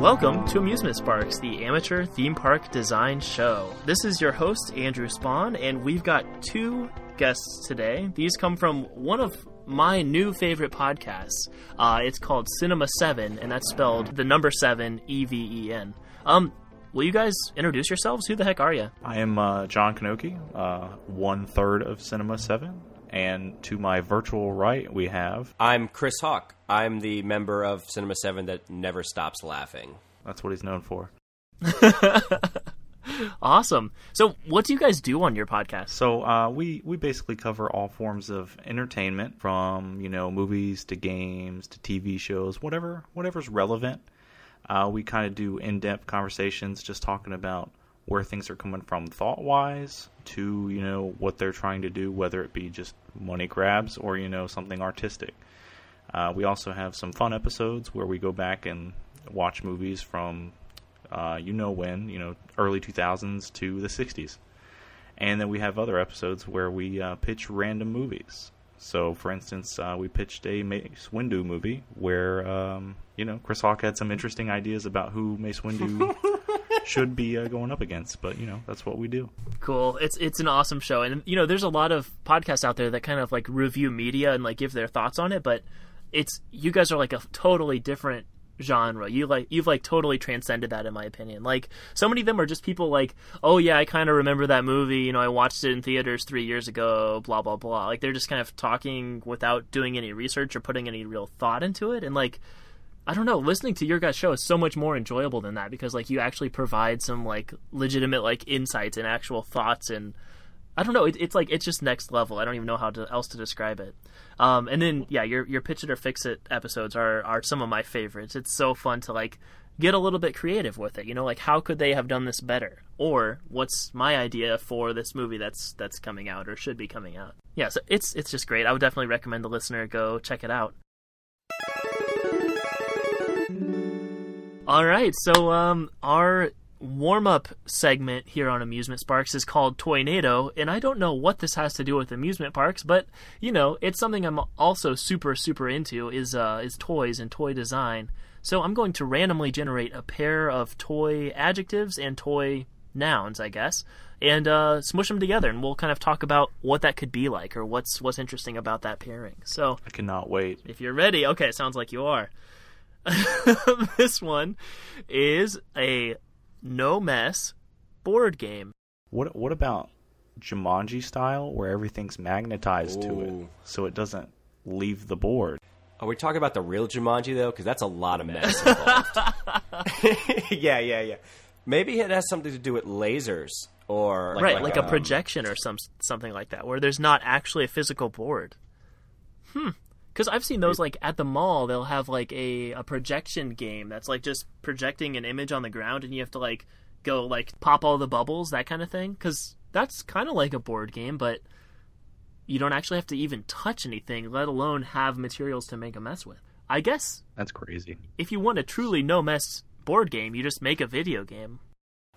Welcome to Amusement Sparks, the amateur theme park design show. This is your host, Andrew Spawn, and we've got two guests today. These come from one of my new favorite podcasts. Uh, it's called Cinema 7, and that's spelled the number 7 E V E N. Um, will you guys introduce yourselves? Who the heck are you? I am uh, John Kanoki, uh, one third of Cinema 7. And to my virtual right, we have. I'm Chris Hawk. I'm the member of Cinema 7 that never stops laughing. That's what he's known for. awesome. So, what do you guys do on your podcast? So, uh, we we basically cover all forms of entertainment, from you know movies to games to TV shows, whatever whatever's relevant. Uh, we kind of do in depth conversations, just talking about where things are coming from thought wise to you know what they're trying to do, whether it be just money grabs or you know something artistic. Uh, we also have some fun episodes where we go back and watch movies from uh, you know when, you know, early 2000s to the 60s. And then we have other episodes where we uh, pitch random movies. So, for instance, uh, we pitched a Mace Windu movie where, um, you know, Chris Hawk had some interesting ideas about who Mace Windu should be uh, going up against. But you know, that's what we do. Cool. It's it's an awesome show, and you know, there's a lot of podcasts out there that kind of like review media and like give their thoughts on it. But it's you guys are like a totally different genre. You like you've like totally transcended that in my opinion. Like so many of them are just people like, "Oh yeah, I kind of remember that movie, you know, I watched it in theaters 3 years ago, blah blah blah." Like they're just kind of talking without doing any research or putting any real thought into it and like I don't know, listening to your guys' show is so much more enjoyable than that because like you actually provide some like legitimate like insights and actual thoughts and I don't know, it, it's like it's just next level. I don't even know how to, else to describe it. Um, and then yeah, your your pitch it or fix it episodes are are some of my favorites. It's so fun to like get a little bit creative with it. You know, like how could they have done this better? Or what's my idea for this movie that's that's coming out or should be coming out? Yeah, so it's it's just great. I would definitely recommend the listener go check it out. All right, so um, our warm up segment here on Amusement Sparks is called Toynado, and I don't know what this has to do with amusement parks, but you know, it's something I'm also super super into is uh, is toys and toy design. So I'm going to randomly generate a pair of toy adjectives and toy nouns, I guess, and uh, smush them together, and we'll kind of talk about what that could be like or what's what's interesting about that pairing. So I cannot wait. If you're ready, okay, sounds like you are. this one is a no mess board game. What what about Jumanji style where everything's magnetized to it so it doesn't leave the board? Are we talking about the real Jumanji though? Because that's a lot of mess involved. yeah, yeah, yeah. Maybe it has something to do with lasers or right, like, a um, projection or some something like that, where there's not actually a physical board. Hmm. Because I've seen those like at the mall. They'll have like a, a projection game that's like just projecting an image on the ground, and you have to like go like pop all the bubbles, that kind of thing. Because that's kind of like a board game, but you don't actually have to even touch anything, let alone have materials to make a mess with. I guess That's crazy. if you want a truly no mess board game, you just make a video game.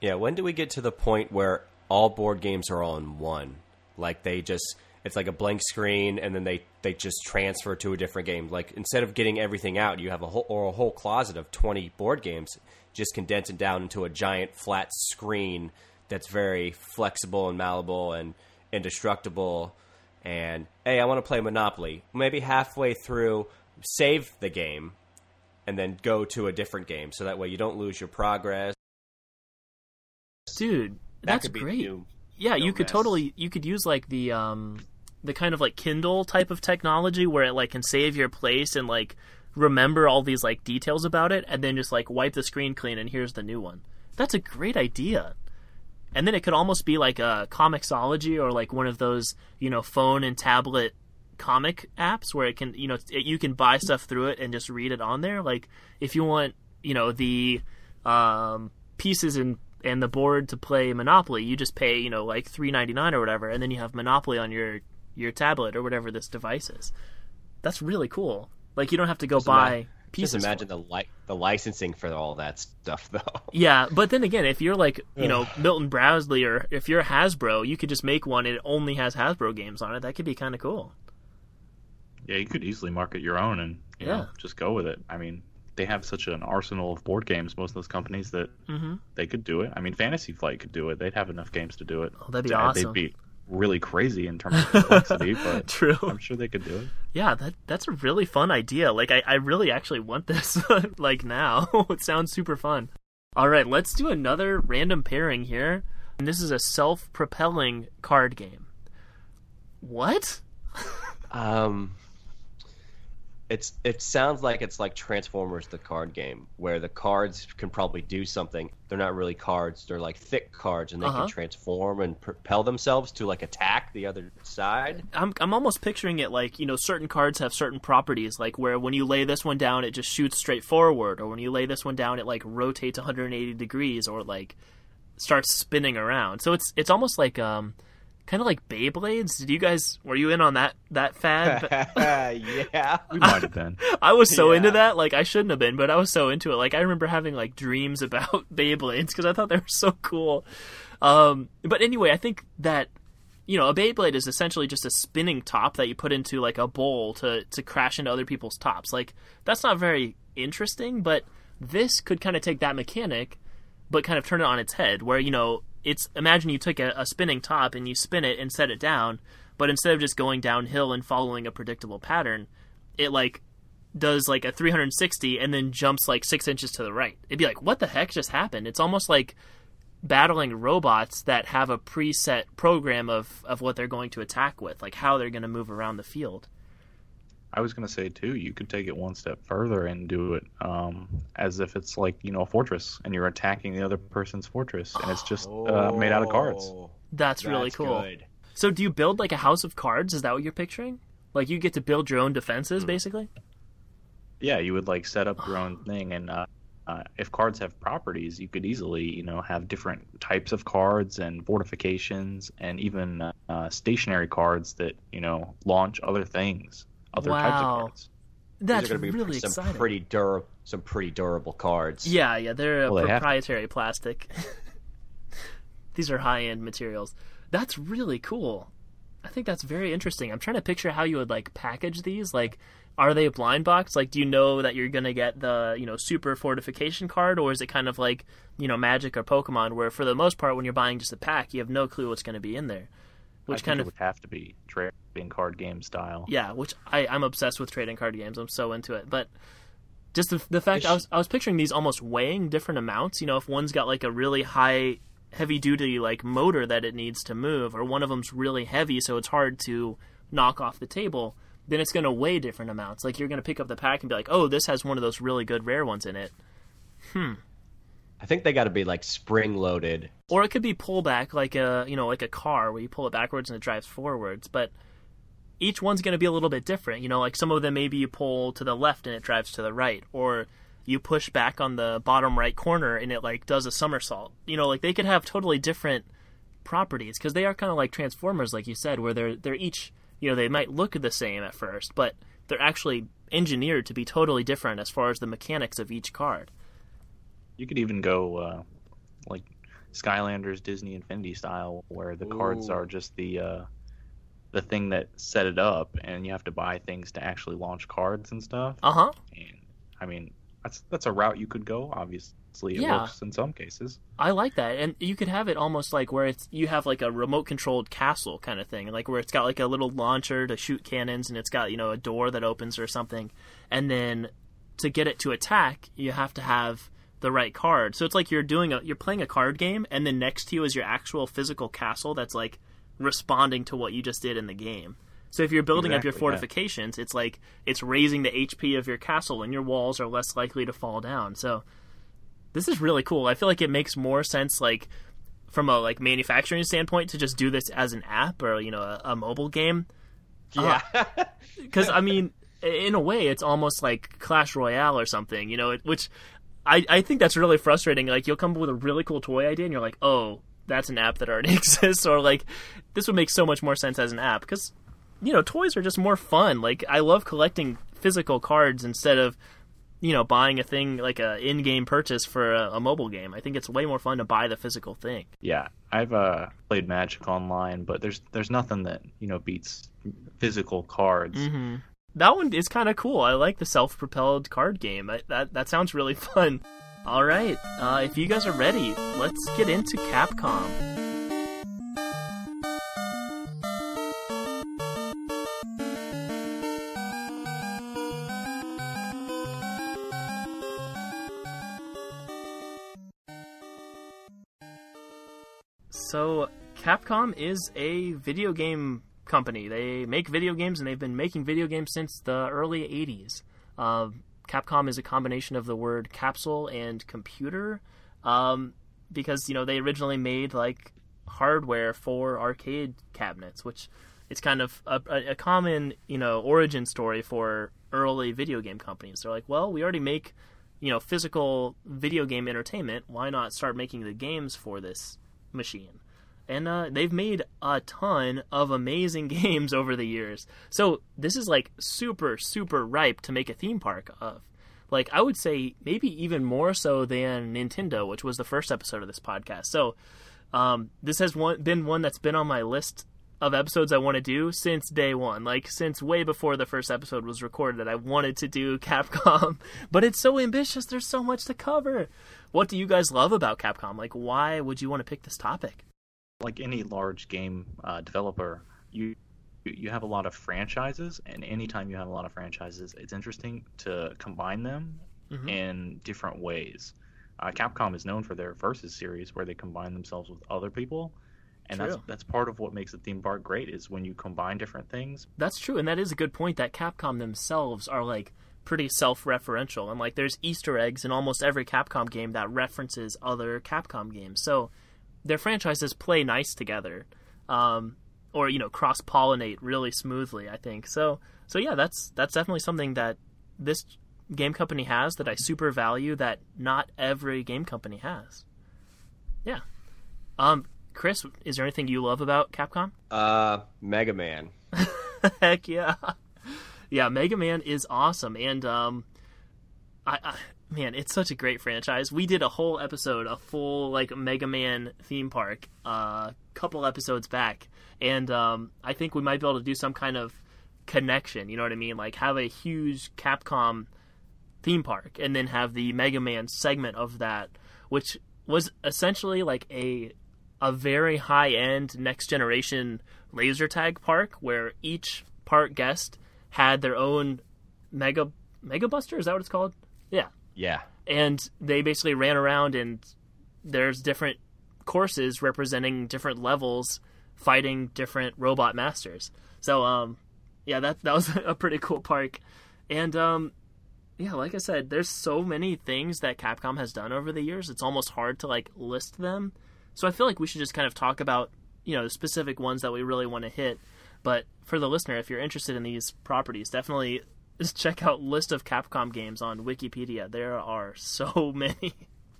Yeah, when do we get to the point where all board games are all in one? Like they just it's like a blank screen and then they they just transfer to a different game. Like instead of getting everything out, you have a whole or a whole closet of 20 board games, just condense it down into a giant flat screen that's very flexible and malleable and indestructible. And hey, I want to play Monopoly. Maybe halfway through, save the game and then go to a different game so that way you don't lose your progress. Dude, That that's great. yeah no you could mess. totally you could use like the um the kind of like kindle type of technology where it like can save your place and like remember all these like details about it and then just like wipe the screen clean and here's the new one. That's a great idea. And then it could almost be like a Comixology or like one of those you know phone and tablet comic apps where it can you know it, you can buy stuff through it and just read it on there. Like if you want you know the um, pieces and and the board to play Monopoly, you just pay you know like three ninety nine or whatever, and then you have Monopoly on your your tablet or whatever this device is. That's really cool. Like you don't have to go Just buy ima- pieces. Just for imagine the li- the licensing for all that stuff, though. Yeah, but then again, if you're like you know Milton Bradley or if you're Hasbro, you could just make one and it only has Hasbro games on it. That could be kind of cool. Yeah, you could easily market your own and you Yeah. know just go with it. I mean, they have such an arsenal of board games, most of those companies that Mm-hmm. they could do it. I mean, Fantasy Flight could do it. They'd have enough games to do it. Oh, that'd be Yeah, awesome. They'd be really crazy in terms of complexity, but True. I'm sure they could do it. Yeah, that that's a really fun idea. Like I, I really actually want this like now. it sounds super fun. All right, let's do another random pairing here. And this is a self-propelling card game. What? Um, it's it sounds like it's like Transformers, the card game, where the cards can probably do something. They're not really cards; they're like thick cards, and they Uh-huh. can transform and propel themselves to like attack the other side. I'm I'm almost picturing it like, you know, certain cards have certain properties like where when you lay this one down it just shoots straight forward or when you lay this one down it like rotates 180 degrees or like starts spinning around. So it's it's almost like um kind of like Beyblades. Did you guys were you in on that that fad? yeah. We might have been. I was so into that. Like I shouldn't have been, but I was so into it. Like I remember having like dreams about Beyblades because I thought they were so cool. Um, but anyway, I think that you know a Beyblade is essentially just a spinning top that you put into like a bowl to to crash into other people's tops. Like that's not very interesting, but this could kind of take that mechanic, but kind of turn it on its head. Where you know it's imagine you took a, a spinning top and you spin it and set it down, but instead of just going downhill and following a predictable pattern, it like does like a 360 and then jumps like six inches to the right. It'd be like, what the heck just happened? It's almost like battling robots that have a preset program of, of what they're going to attack with, like how they're going to move around the field. I was going to say too, you could take it one step further and do it um, as if it's like you know a fortress, and you're attacking the other person's fortress, and it's just uh, made out of cards. Oh, That's, really that's cool. good. So, do you build like a house of cards? Is that what you're picturing? Like you get to build your own defenses, basically. Yeah, you would like set up your own thing, and uh, uh, if cards have properties, you could easily you know have different types of cards and fortifications, and even uh, stationary cards that you know launch other things, other types of Wow. cards. That's These are going to be really some exciting. pretty dur- some pretty durable cards. Yeah, yeah, they're Well, they proprietary plastic. These are high end materials. That's really cool. I think that's very interesting. I'm trying to picture how you would like package these. Like, are they a blind box? Like, do you know that you're gonna get the you know super fortification card, or is it kind of like you know Magic or Pokemon, where for the most part when you're buying just a pack, you have no clue what's gonna be in there, I which think kind of would have to be trading card game style. yeah, which I, I'm obsessed with trading card games. I'm so into it. But just the, the fact It's- I was I was picturing these almost weighing different amounts. You know, if one's got like a really high, heavy duty like motor that it needs to move, or one of them's really heavy, so it's hard to knock off the table. Then it's going to weigh different amounts. Like you're going to pick up the pack and be like, "Oh, this has one of those really good rare ones in it," Hmm. I think they got to be like spring loaded. or it could be pullback, like a you know like a car where you pull it backwards and it drives forwards. But each one's going to be a little bit different. You know, like some of them maybe you pull to the left and it drives to the right, or you push back on the bottom right corner and it like does a somersault. You know, like they could have totally different properties because they are kind of like transformers, like you said, where they're they're each you know they might look the same at first, but they're actually engineered to be totally different as far as the mechanics of each card. You could even go uh, like Skylanders Disney Infinity style, where the cards are just the uh, the thing that set it up, and you have to buy things to actually launch cards and stuff. Uh huh. And I mean, that's that's a route you could go. Obviously, it Yeah. works in some cases. I like that, and you could have it almost like where it's you have like a remote controlled castle kind of thing, like where it's got like a little launcher to shoot cannons, and it's got you know a door that opens or something, and then to get it to attack, you have to have the right card. So it's like you're doing a you're playing a card game, and then next to you is your actual physical castle that's like responding to what you just did in the game. So if you're building up your Exactly, yeah. fortifications, it's like it's raising the HP of your castle, and your walls are less likely to fall down. So this is really cool. I feel like it makes more sense, like from a like manufacturing standpoint, to just do this as an app or you know a, a mobile game. Yeah. Uh, because I mean, in a way, it's almost like Clash Royale or something. You know, it, which I I think that's really frustrating. Like you'll come up with a really cool toy idea, and you're like, oh, that's an app that already exists, or like this would make so much more sense as an app because you know toys are just more fun. Like I love collecting physical cards instead of you know buying a thing like a in-game purchase for a, a mobile game. I think it's way more fun to buy the physical thing. Yeah, I've uh, played Magic online, but there's there's nothing that you know beats physical cards. Mm-hmm. that one is kind of cool. I like the self-propelled card game. I, that that sounds really fun. All right, uh, if you guys are ready, let's get into Capcom. So, Capcom is a video game company. They make video games, and they've been making video games since the early 80s. Uh, Capcom is a combination of the word capsule and computer, um, because you know they originally made like hardware for arcade cabinets, which it's kind of a, a common you know origin story for early video game companies. They're like, well, we already make you know physical video game entertainment. Why not start making the games for this machine? And uh, they've made a ton of amazing games over the years. So this is like super, super ripe to make a theme park of. Like I would say, maybe even more so than Nintendo, which was the first episode of this podcast. So um, this has one, been one that's been on my list of episodes I want to do since day one. Like since way before the first episode was recorded, I wanted to do Capcom. but it's so ambitious. There's so much to cover. What do you guys love about Capcom? Like, why would you want to pick this topic? Like any large game uh, developer, you you have a lot of franchises, and anytime you have a lot of franchises, it's interesting to combine them mm-hmm. in different ways. Uh, Capcom is known for their Versus series, where they combine themselves with other people, and true. that's that's part of what makes a theme park great is when you combine different things. That's true, and that is a good point. That Capcom themselves are like pretty self-referential, and like there's Easter eggs in almost every Capcom game that references other Capcom games. So their franchises play nice together, um, or you know cross pollinate really smoothly. I think so. So yeah, that's that's definitely something that this game company has that I super value that not every game company has. Yeah. Um, Chris, is there anything you love about Capcom? Uh, Mega Man. Heck yeah. Yeah, Mega Man is awesome, and um, I, I man, it's such a great franchise. We did a whole episode, a full like Mega Man theme park, a uh, couple episodes back, and um, I think we might be able to do some kind of connection. You know what I mean? Like have a huge Capcom theme park, and then have the Mega Man segment of that, which was essentially like a a very high end next generation laser tag park where each park guest had their own mega mega buster is that what it's called yeah yeah. And they basically ran around and there's different courses representing different levels fighting different robot masters. So um yeah, that that was a pretty cool park. And um yeah, like I said, there's so many things that Capcom has done over the years. It's almost hard to like list them. So I feel like we should just kind of talk about, you know, specific ones that we really want to hit. But for the listener, if you're interested in these properties, definitely just check out list of Capcom games on Wikipedia. There are so many.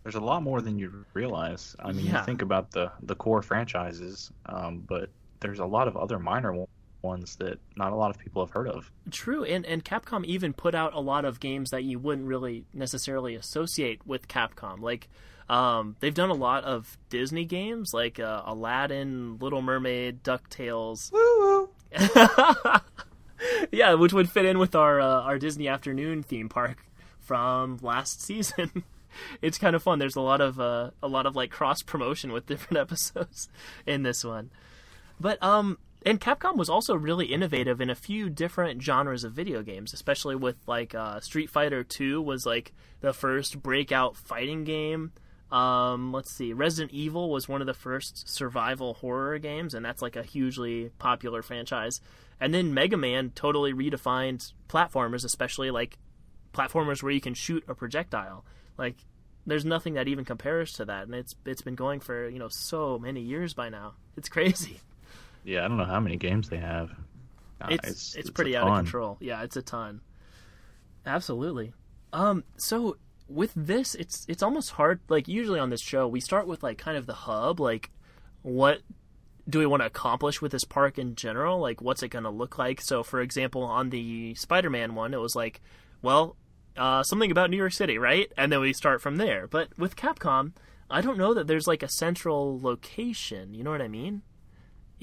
There's a lot more than you realize. I mean, yeah. you think about the the core franchises, um, but there's a lot of other minor ones that not a lot of people have heard of. True, and and Capcom even put out a lot of games that you wouldn't really necessarily associate with Capcom. Like um, they've done a lot of Disney games, like uh, Aladdin, Little Mermaid, Ducktales. Woo yeah, which would fit in with our uh, our Disney afternoon theme park from last season. it's kind of fun. There's a lot of uh, a lot of like cross promotion with different episodes in this one. But um and Capcom was also really innovative in a few different genres of video games, especially with like uh, Street Fighter 2 was like the first breakout fighting game. Um, let's see, Resident Evil was one of the first survival horror games, and that's like a hugely popular franchise. And then Mega Man totally redefined platformers, especially like platformers where you can shoot a projectile. Like there's nothing that even compares to that, and it's it's been going for you know so many years by now. It's crazy. Yeah, I don't know how many games they have. Uh, it's, it's, it's pretty out of control. Yeah, it's a ton. Absolutely. Um, so with this, it's it's almost hard. Like usually on this show, we start with like kind of the hub, like what do we want to accomplish with this park in general? Like, what's it going to look like? So, for example, on the Spider Man one, it was like, well, uh, something about New York City, right? And then we start from there. But with Capcom, I don't know that there's like a central location. You know what I mean?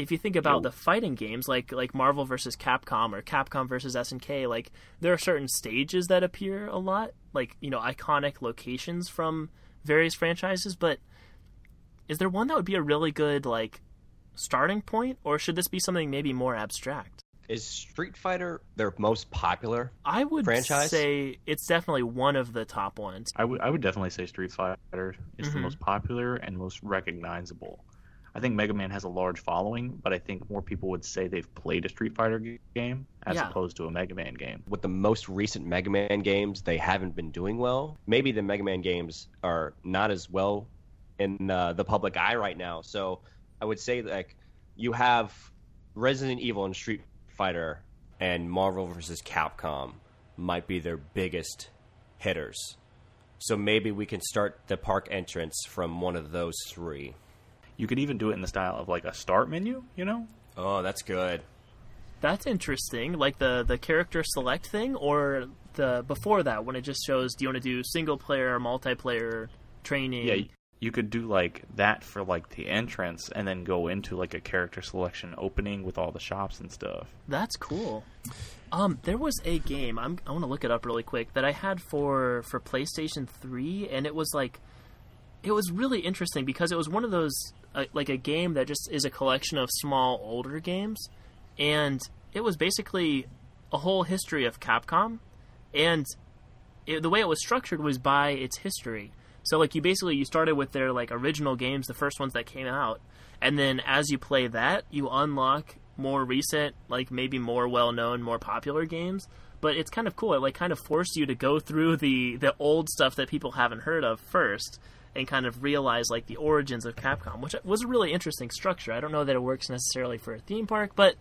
if you think about the fighting games like like Marvel versus Capcom or Capcom versus SNK, like there are certain stages that appear a lot, like you know iconic locations from various franchises. But is there one that would be a really good like starting point, or should this be something maybe more abstract? Is Street Fighter their most popular? I would Franchise? say it's definitely one of the top ones. I would I would definitely say Street Fighter is Mhm. the most popular and most recognizable. I think Mega Man has a large following, but I think more people would say they've played a Street Fighter g- game as Yeah. opposed to a Mega Man game. With the most recent Mega Man games, they haven't been doing well. Maybe the Mega Man games are not as well in uh, the public eye right now. So I would say like you have Resident Evil and Street Fighter and Marvel vs. Capcom might be their biggest hitters. So maybe we can start the park entrance from one of those three. You could even do it in the style of like a start menu, you know? Oh, that's good. That's interesting. Like the the character select thing, or the before that when it just shows do you want to do single player, multiplayer, training? Yeah, you could do like that for like the entrance and then go into like a character selection opening with all the shops and stuff. That's cool. Um, there was a game I'm, I want to look it up really quick that I had for for PlayStation Three, and it was like, it was really interesting because it was one of those uh, like a game that just is a collection of small older games, and it was basically a whole history of Capcom, and it, the way it was structured was by its history. So like you basically you started with their like original games, the first ones that came out, and then as you play that, you unlock more recent, like maybe more well known, more popular games. But it's kind of cool. It like kind of forced you to go through the the old stuff that people haven't heard of first, and kind of realize like the origins of Capcom, which was a really interesting structure. I don't know that it works necessarily for a theme park, but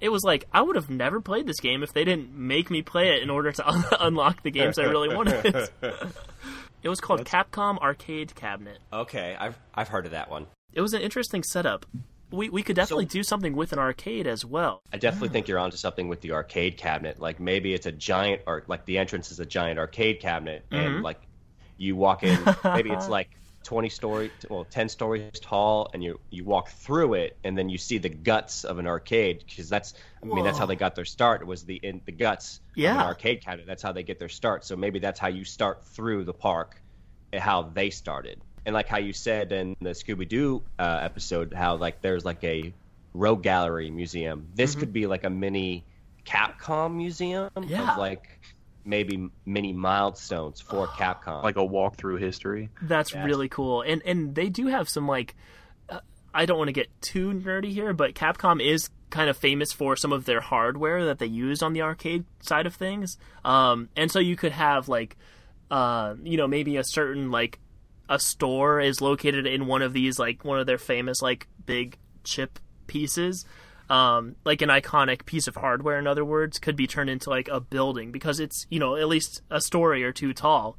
it was like I would have never played this game if they didn't make me play it in order to un- unlock the games I really wanted. it was called Capcom Arcade Cabinet. Okay, I've I've heard of that one. It was an interesting setup. We we could definitely do something with an arcade as well. I definitely think you're onto something with the arcade cabinet. Like maybe it's a giant, or like the entrance is a giant arcade cabinet, and mm-hmm. like you walk in, maybe it's like 20 story, well, 10 stories tall, and you you walk through it, and then you see the guts of an arcade because that's, I mean, that's how they got their start. Was the in the guts of Yeah. an arcade cabinet. That's how they get their start. So maybe that's how you start through the park, and how they started. And like how you said in the Scooby Doo uh, episode, how like there's like a rogue gallery museum. This could be like a mini Capcom museum Yeah. of like maybe mini milestones for Capcom. Like a walkthrough history. That's Yes. really cool. And and they do have some like uh, I don't want to get too nerdy here, but Capcom is kind of famous for some of their hardware that they used on the arcade side of things. Um and so you could have like uh you know maybe a certain like a store is located in one of these like one of their famous like big chip pieces um, like an iconic piece of hardware in other words could be turned into like a building because it's you know at least a story or two tall.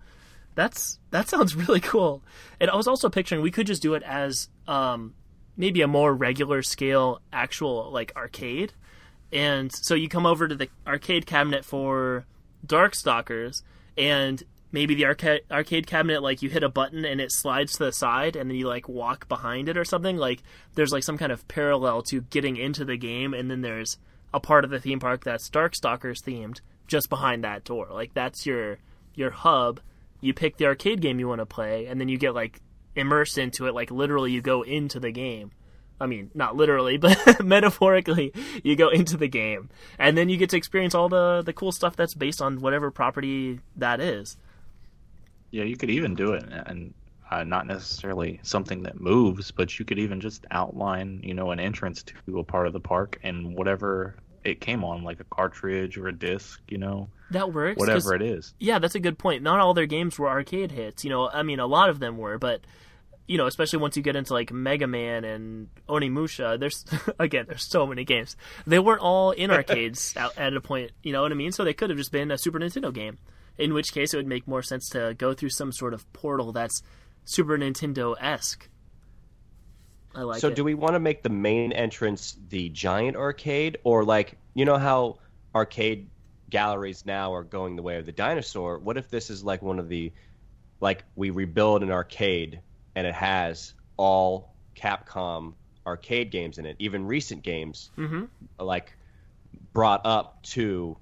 That's that sounds really cool. And i was also picturing we could just do it as um, maybe a more regular scale actual like arcade. And so you come over to the arcade cabinet for Darkstalkers, and maybe the arcade arcade cabinet like you hit a button and it slides to the side, and then you like walk behind it or something. Like there's like some kind of parallel to getting into the game, and then there's a part of the theme park that's Darkstalkers themed just behind that door. Like that's your your hub. You pick the arcade game you want to play, and then you get like immersed into it. Like literally, you go into the game. I mean, not literally, but metaphorically, you go into the game, and then you get to experience all the the cool stuff that's based on whatever property that is. Yeah, you could even do it, and uh, not necessarily something that moves, but you could even just outline, you know, an entrance to a part of the park and whatever it came on, like a cartridge or a disc, you know, That works. whatever it is. Yeah, that's a good point. Not all their games were arcade hits. You know, I mean, a lot of them were, but you know, especially once you get into like Mega Man and Onimusha, there's again, there's so many games. They weren't all in arcades at, at a point. You know what I mean? So they could have just been a Super Nintendo game. In which case, it would make more sense to go through some sort of portal that's Super Nintendo esque. I like so it. do we want to make the main entrance the giant arcade or like you know how arcade galleries now are going the way of the dinosaur what if this is like one of the like we rebuild an arcade and it has all capcom arcade games in it, even recent games, Mhm. like brought up to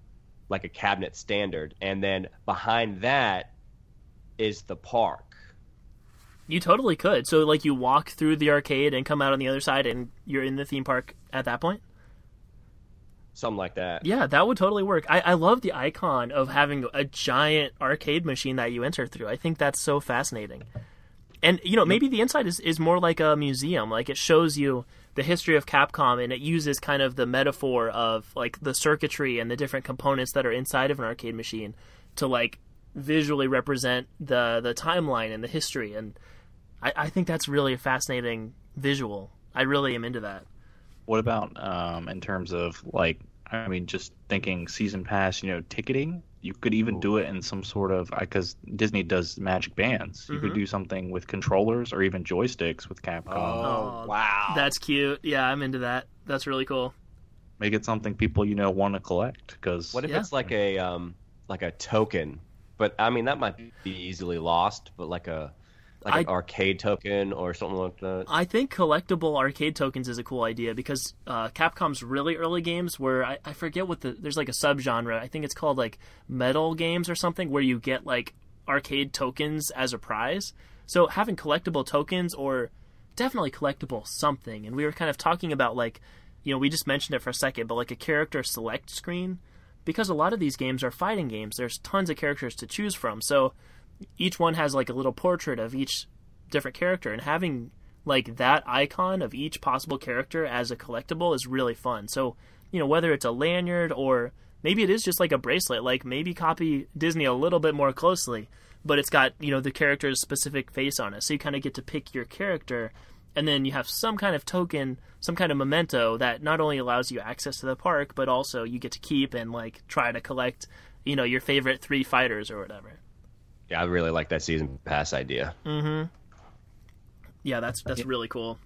like a cabinet standard, and then behind that is the park. You totally could. So like you walk through the arcade and come out on the other side, and you're in the theme park at that point. Something like that. Yeah, that would totally work. I, I love the icon of having a giant arcade machine that you enter through. I think that's so fascinating. And you know, maybe the inside is, is more like a museum. Like it shows you the history of Capcom and it uses kind of the metaphor of like the circuitry and the different components that are inside of an arcade machine to like visually represent the the timeline and the history and I, I think that's really a fascinating visual. I really am into that. What about um, in terms of like, I mean, just thinking season pass, you know, ticketing? You could even do it in some sort of because Disney does magic bands. You could do something with controllers or even joysticks with Capcom. Oh, wow. That's cute. Yeah, I'm into that. That's really cool. Make it something people you know want to collect because What if Yeah. it's like a um like a token? But I mean that might be easily lost, but like a like an arcade token or something like that. I think collectible arcade tokens is a cool idea because uh, Capcom's really early games where I, I forget what the there's like a subgenre. I think it's called like medal games or something where you get like arcade tokens as a prize. So having collectible tokens or definitely collectible something. And we were kind of talking about like you know we just mentioned it for a second, but like a character select screen because a lot of these games are fighting games. There's tons of characters to choose from. So each one has like a little portrait of each different character and having like that icon of each possible character as a collectible is really fun. So, you know, whether it's a lanyard or maybe it is just like a bracelet, like maybe copy Disney a little bit more closely, but it's got, you know, the character's specific face on it. So you kind of get to pick your character and then you have some kind of token, some kind of memento that not only allows you access to the park, but also you get to keep and like try to collect, you know, your favorite three fighters or whatever. Yeah, I really like that season pass idea. Mm-hmm. Yeah, that's that's really cool.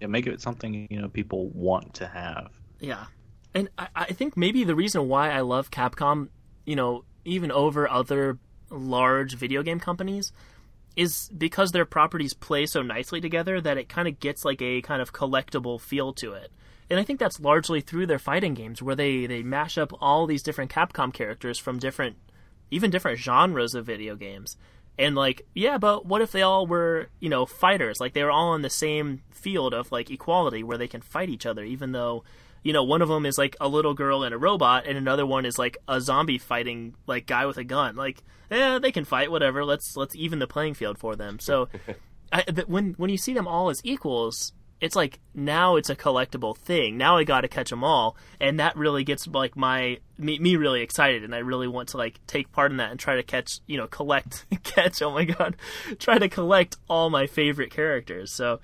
yeah, make it something you know people want to have. Yeah, and I, I think maybe the reason why I love Capcom, you know, even over other large video game companies, is because their properties play so nicely together that it kind of gets like a kind of collectible feel to it. And I think that's largely through their fighting games, where they they mash up all these different Capcom characters from different, even different genres of video games. And like, yeah, but what if they all were, you know, fighters? Like they were all in the same field of like equality where they can fight each other, even though, you know, one of them is like a little girl and a robot, and another one is like a zombie fighting like guy with a gun. Like, yeah, they can fight, whatever. Let's let's even the playing field for them. So, I, when when you see them all as equals, it's like now it's a collectible thing. Now I got to catch them all, and that really gets like my me, me really excited, and I really want to like take part in that and try to catch, you know, collect, catch. Oh my god, try to collect all my favorite characters. So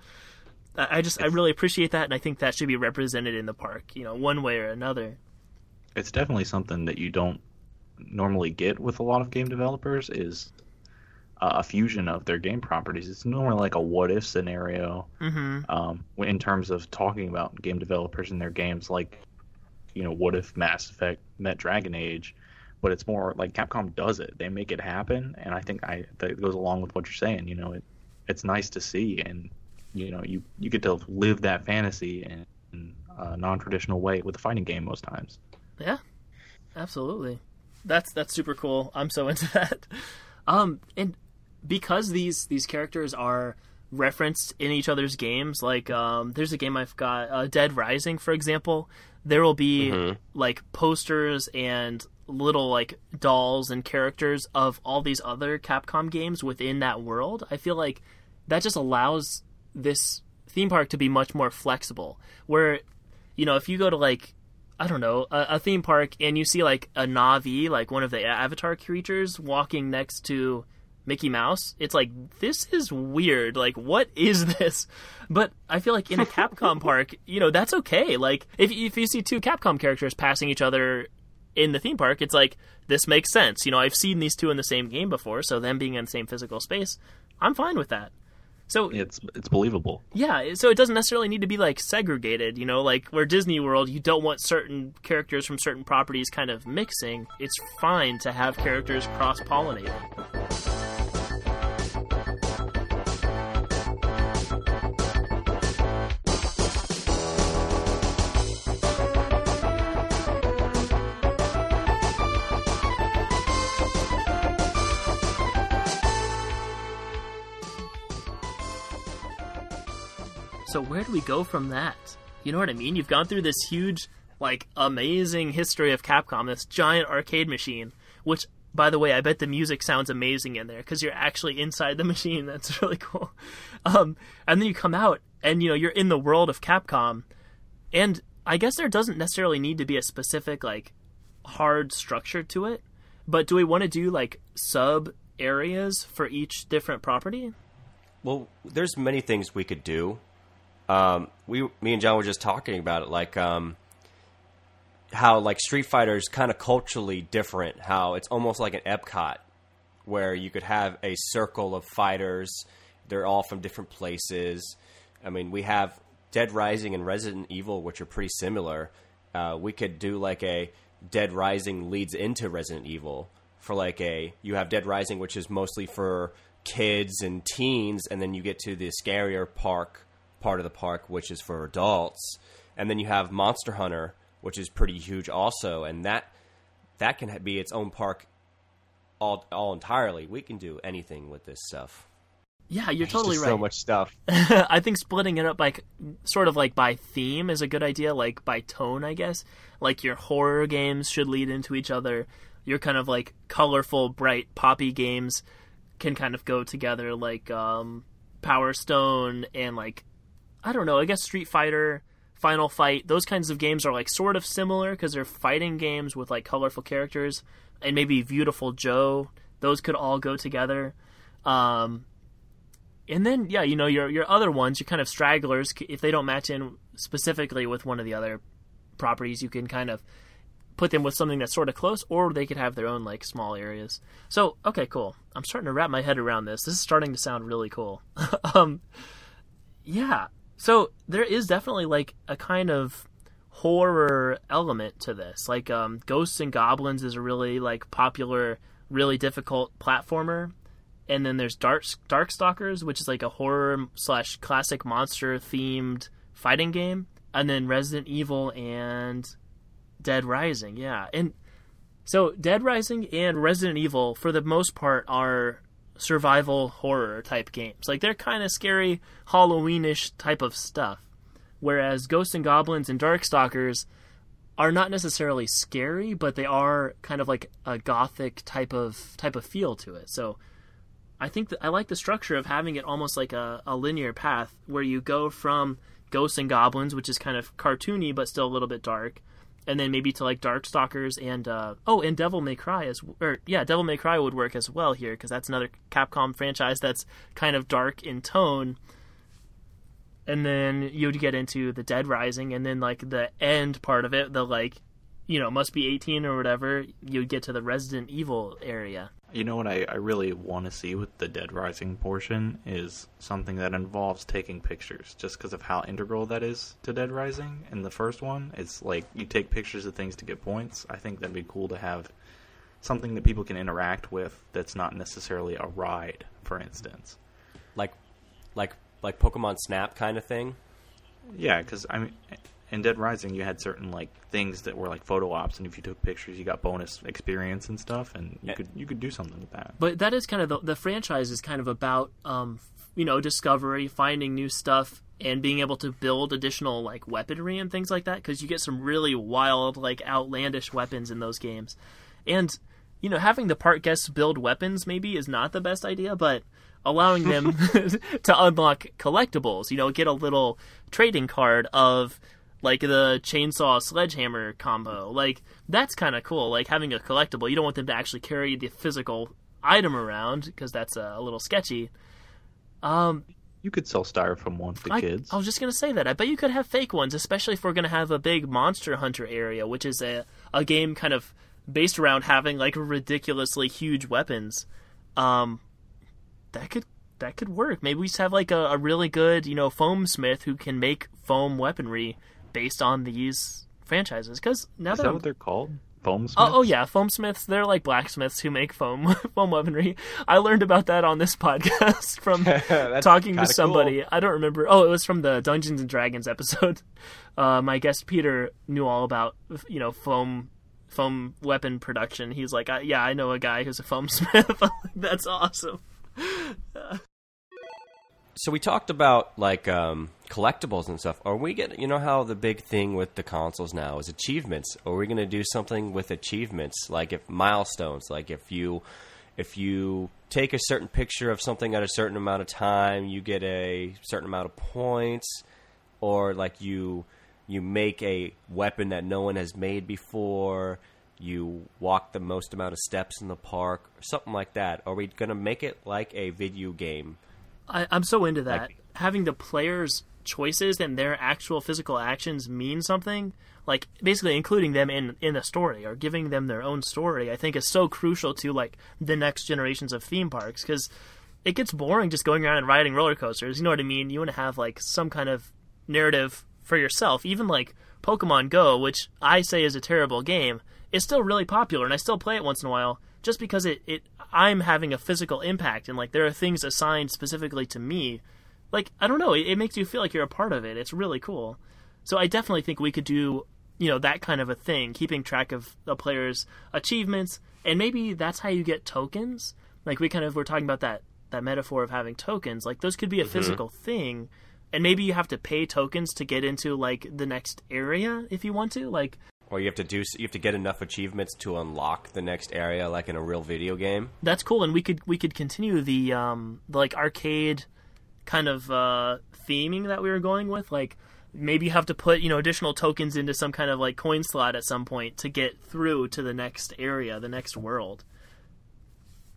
I I just I really appreciate that, and I think that should be represented in the park, you know, one way or another. It's definitely something that you don't normally get with a lot of game developers is uh, a fusion of their game properties. It's normally like a what if scenario Mm-hmm. um, in terms of talking about game developers and their games. Like, you know, what if Mass Effect met Dragon Age? But it's more like Capcom does it. They make it happen, and I think I that goes along with what you're saying. You know, it it's nice to see, and you know, you you get to live that fantasy in, in a non-traditional way with a fighting game most times. Yeah, absolutely. That's that's super cool. I'm so into that. Um, and because these these characters are referenced in each other's games, like um, there's a game I've got, uh, Dead Rising, for example. There will be like posters and little like dolls and characters of all these other Capcom games within that world. I feel like that just allows this theme park to be much more flexible. Where, you know, if you go to like I don't know, a, a theme park and you see like a Navi, like one of the avatar creatures walking next to Mickey Mouse, it's like this is weird. Like what is this? But I feel like in a Capcom park, you know, that's okay. Like if if you see two Capcom characters passing each other in the theme park, it's like this makes sense. You know, I've seen these two in the same game before, so them being in the same physical space, I'm fine with that. So It's it's believable. yeah, so it doesn't necessarily need to be like segregated, you know, like where Disney World, you don't want certain characters from certain properties kind of mixing. It's fine to have characters cross So where do we go from that? You know what I mean? You've gone through this huge, like, amazing history of Capcom, this giant arcade machine, which, by the way, I bet the music sounds amazing in there because you're actually inside the machine. That's really cool. Um, and then you come out and, you know, you're in the world of Capcom. And I guess there doesn't necessarily need to be a specific, like, hard structure to it. But do we want to do, like, sub areas for each different property? Well, there's many things we could do. Um, we, me and John were just talking about it, like um, how like Street Fighter is kind of culturally different. How it's almost like an Epcot, where you could have a circle of fighters. They're all from different places. I mean, we have Dead Rising and Resident Evil, which are pretty similar. Uh, we could do like a Dead Rising leads into Resident Evil for like a you have Dead Rising, which is mostly for kids and teens, and then you get to the scarier park part of the park, which is for adults, and then you have Monster Hunter, which is pretty huge also, and that that can be its own park all all entirely. We can do anything with this stuff. Yeah, you're totally right. So much stuff. I think splitting it up like sort of like by theme is a good idea, like by tone, I guess. Like your horror games should lead into each other. Your kind of like colorful, bright, poppy games can kind of go together, like um, Power Stone and like I don't know. I guess Street Fighter, Final Fight, those kinds of games are like sort of similar because they're fighting games with like colorful characters, and maybe Viewtiful Joe. Those could all go together. Um, and then yeah, you know your your other ones, your kind of stragglers, if they don't match in specifically with one of the other properties, you can kind of put them with something that's sort of close, or they could have their own like small areas. So okay, cool. I'm starting to wrap my head around this. This is starting to sound really cool. um, yeah. So there is definitely like a kind of horror element to this. Like um, Ghosts and Goblins is a really like popular, really difficult platformer and then there's Dark Darkstalkers, which is like a horror slash classic monster themed fighting game, and then Resident Evil and Dead Rising. Yeah, and so Dead Rising and Resident Evil, for the most part, are survival horror type games. Like they're kind of scary, Halloweenish type of stuff. Whereas Ghosts and Goblins and Darkstalkers are not necessarily scary, but they are kind of like a gothic type of type of feel to it. So I think that I like the structure of having it almost like a, a linear path where you go from Ghosts and Goblins, which is kind of cartoony but still a little bit dark, and then maybe to like Darkstalkers and uh, oh, and Devil May Cry as or yeah, Devil May Cry would work as well here because that's another Capcom franchise that's kind of dark in tone. And then you'd get into the Dead Rising, and then like the end part of it, the like, you know, must be eighteen or whatever. You'd get to the Resident Evil area. You know what I, I really want to see with the Dead Rising portion is something that involves taking pictures, just because of how integral that is to Dead Rising. In the first one, it's like you take pictures of things to get points. I think that'd be cool to have something that people can interact with that's not necessarily a ride, for instance. Like, like, like Pokemon Snap kind of thing. Yeah, because I mean, in Dead Rising, you had certain like things that were like photo ops, and if you took pictures, you got bonus experience and stuff, and you could you could do something with that. But that is kind of the, the franchise is kind of about um, you know discovery, finding new stuff, and being able to build additional like weaponry and things like that because you get some really wild, like outlandish weapons in those games, and you know having the part guests build weapons maybe is not the best idea, but allowing them to unlock collectibles, you know, get a little trading card of like the chainsaw sledgehammer combo. Like that's kind of cool. Like having a collectible, you don't want them to actually carry the physical item around because that's uh, a little sketchy. Um, you could sell styrofoam ones to I, kids. I was just gonna say that. I bet you could have fake ones, especially if we're gonna have a big Monster Hunter area, which is a a game kind of based around having like ridiculously huge weapons. Um, that could that could work. Maybe we just have like a, a really good, you know, foam smith who can make foam weaponry based on these franchises. Because now Is that, that what they're called? Foam Oh, oh yeah, foam smiths. They're like blacksmiths who make foam foam weaponry. I learned about that on this podcast from talking to somebody. I don't remember. Oh, it was from the Dungeons and Dragons episode. Uh, my guest Peter knew all about you know foam foam weapon production. He's like, I, yeah, I know a guy who's a foam smith. That's awesome. So we talked about like um, collectibles and stuff. Are we get you know how the big thing with the consoles now is achievements? Are we going to do something with achievements like if milestones, like if you if you take a certain picture of something at a certain amount of time, you get a certain amount of points, or like you you make a weapon that no one has made before. You walk the most amount of steps in the park, or something like that. Are we going to make it like a video game? I, I'm so into that. Like- Having the players' choices and their actual physical actions mean something, like basically including them in in the story or giving them their own story, I think is so crucial to like the next generations of theme parks because it gets boring just going around and riding roller coasters. You know what I mean? You want to have like some kind of narrative for yourself. Even like Pokemon Go, which I say is a terrible game, is still really popular, and I still play it once in a while just because it, it I'm having a physical impact and like there are things assigned specifically to me. Like I don't know, it, it makes you feel like you're a part of it. It's really cool. So I definitely think we could do you know that kind of a thing, keeping track of a players' achievements, and maybe that's how you get tokens. Like we kind of were talking about that that metaphor of having tokens. Like those could be a mm-hmm. physical thing, and maybe you have to pay tokens to get into like the next area if you want to. Like Or you have to do you have to get enough achievements to unlock the next area, like in a real video game. that's cool, and we could we could continue the um the, like arcade kind of uh theming that we were going with. Like maybe you have to put you know additional tokens into some kind of like coin slot at some point to get through to the next area, the next world.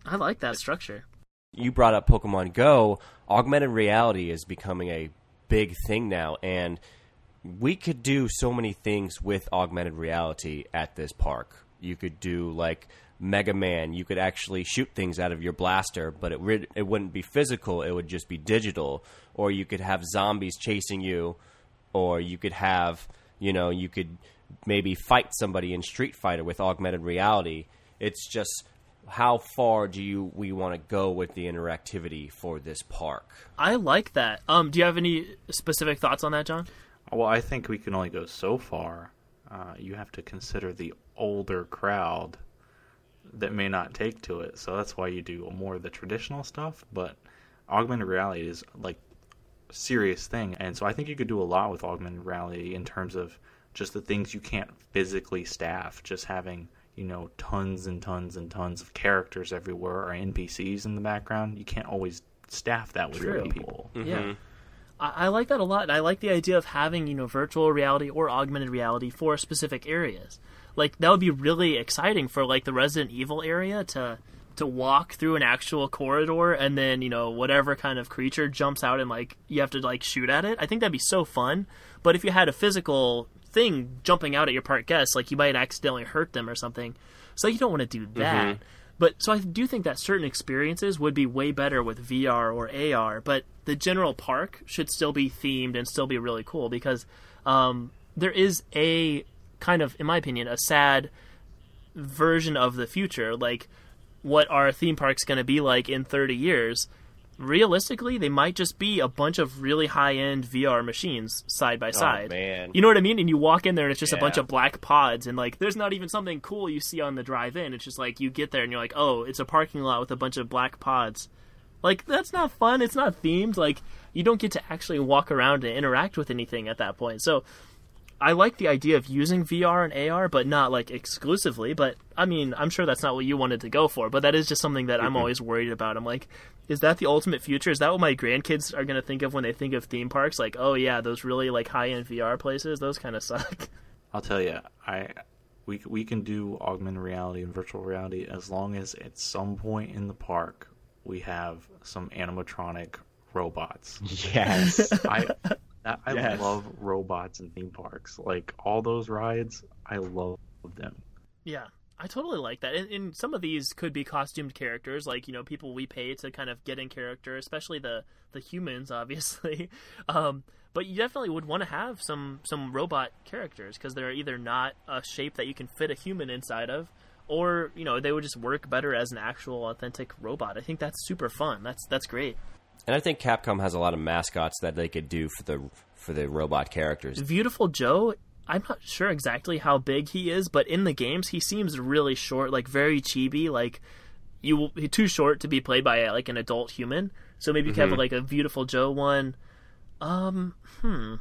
I like that structure. you brought up Pokemon Go, augmented reality is becoming a big thing now, and we could do so many things with augmented reality at this park. You could do like Mega Man. You could actually shoot things out of your blaster, but it rid- it wouldn't be physical. It would just be digital. Or you could have zombies chasing you, or you could have you know you could maybe fight somebody in Street Fighter with augmented reality. It's just how far do you we want to go with the interactivity for this park? I like that. Um, do you have any specific thoughts on that, John? Well, I think we can only go so far. Uh, you have to consider the older crowd that may not take to it. So that's why you do more of the traditional stuff. But augmented reality is like a serious thing, and so I think you could do a lot with augmented reality in terms of just the things you can't physically staff. Just having you know tons and tons and tons of characters everywhere or NPCs in the background. You can't always staff that with True. real people. Yeah. I, I like that a lot. I like the idea of having, you know, virtual reality or augmented reality for specific areas. Like that would be really exciting for like the Resident Evil area to to walk through an actual corridor and then, you know, whatever kind of creature jumps out and like you have to like shoot at it. I think that'd be so fun. But if you had a physical thing jumping out at your park guests, like you might accidentally hurt them or something. So you don't want to do that. Mm-hmm. But so I do think that certain experiences would be way better with VR or AR, but the general park should still be themed and still be really cool because um, there is a kind of, in my opinion, a sad version of the future. Like, what are theme parks going to be like in 30 years? Realistically, they might just be a bunch of really high end VR machines side by oh, side. man. You know what I mean? And you walk in there and it's just a bunch of black pods and like there's not even something cool you see on the drive in. It's just like you get there and you're like, "Oh, it's a parking lot with a bunch of black pods." Like that's not fun. It's not themed. Like you don't get to actually walk around and interact with anything at that point. So I like the idea of using VR and AR, but not like exclusively. But I mean, I'm sure that's not what you wanted to go for. But that is just something that I'm always worried about. I'm like, is that the ultimate future? Is that what my grandkids are going to think of when they think of theme parks? Like, oh yeah, those really like high end VR places, those kind of suck. I'll tell you, I we we can do augmented reality and virtual reality as long as at some point in the park we have some animatronic robots. Yes. I I I Yes. love robots and theme parks. Like all those rides, I love them. Yeah, I totally like that. And, and some of these could be costumed characters, like you know people we pay to kind of get in character, especially the the humans, obviously. Um, but you definitely would want to have some some robot characters because they're either not a shape that you can fit a human inside of, or you know they would just work better as an actual authentic robot. I think that's super fun. That's that's great. And I think Capcom has a lot of mascots that they could do for the for the robot characters. Viewtiful Joe. I'm not sure exactly how big he is, but in the games he seems really short, like very chibi. Like you too short to be played by like an adult human. So maybe you could have like a Viewtiful Joe one. Um, hmm.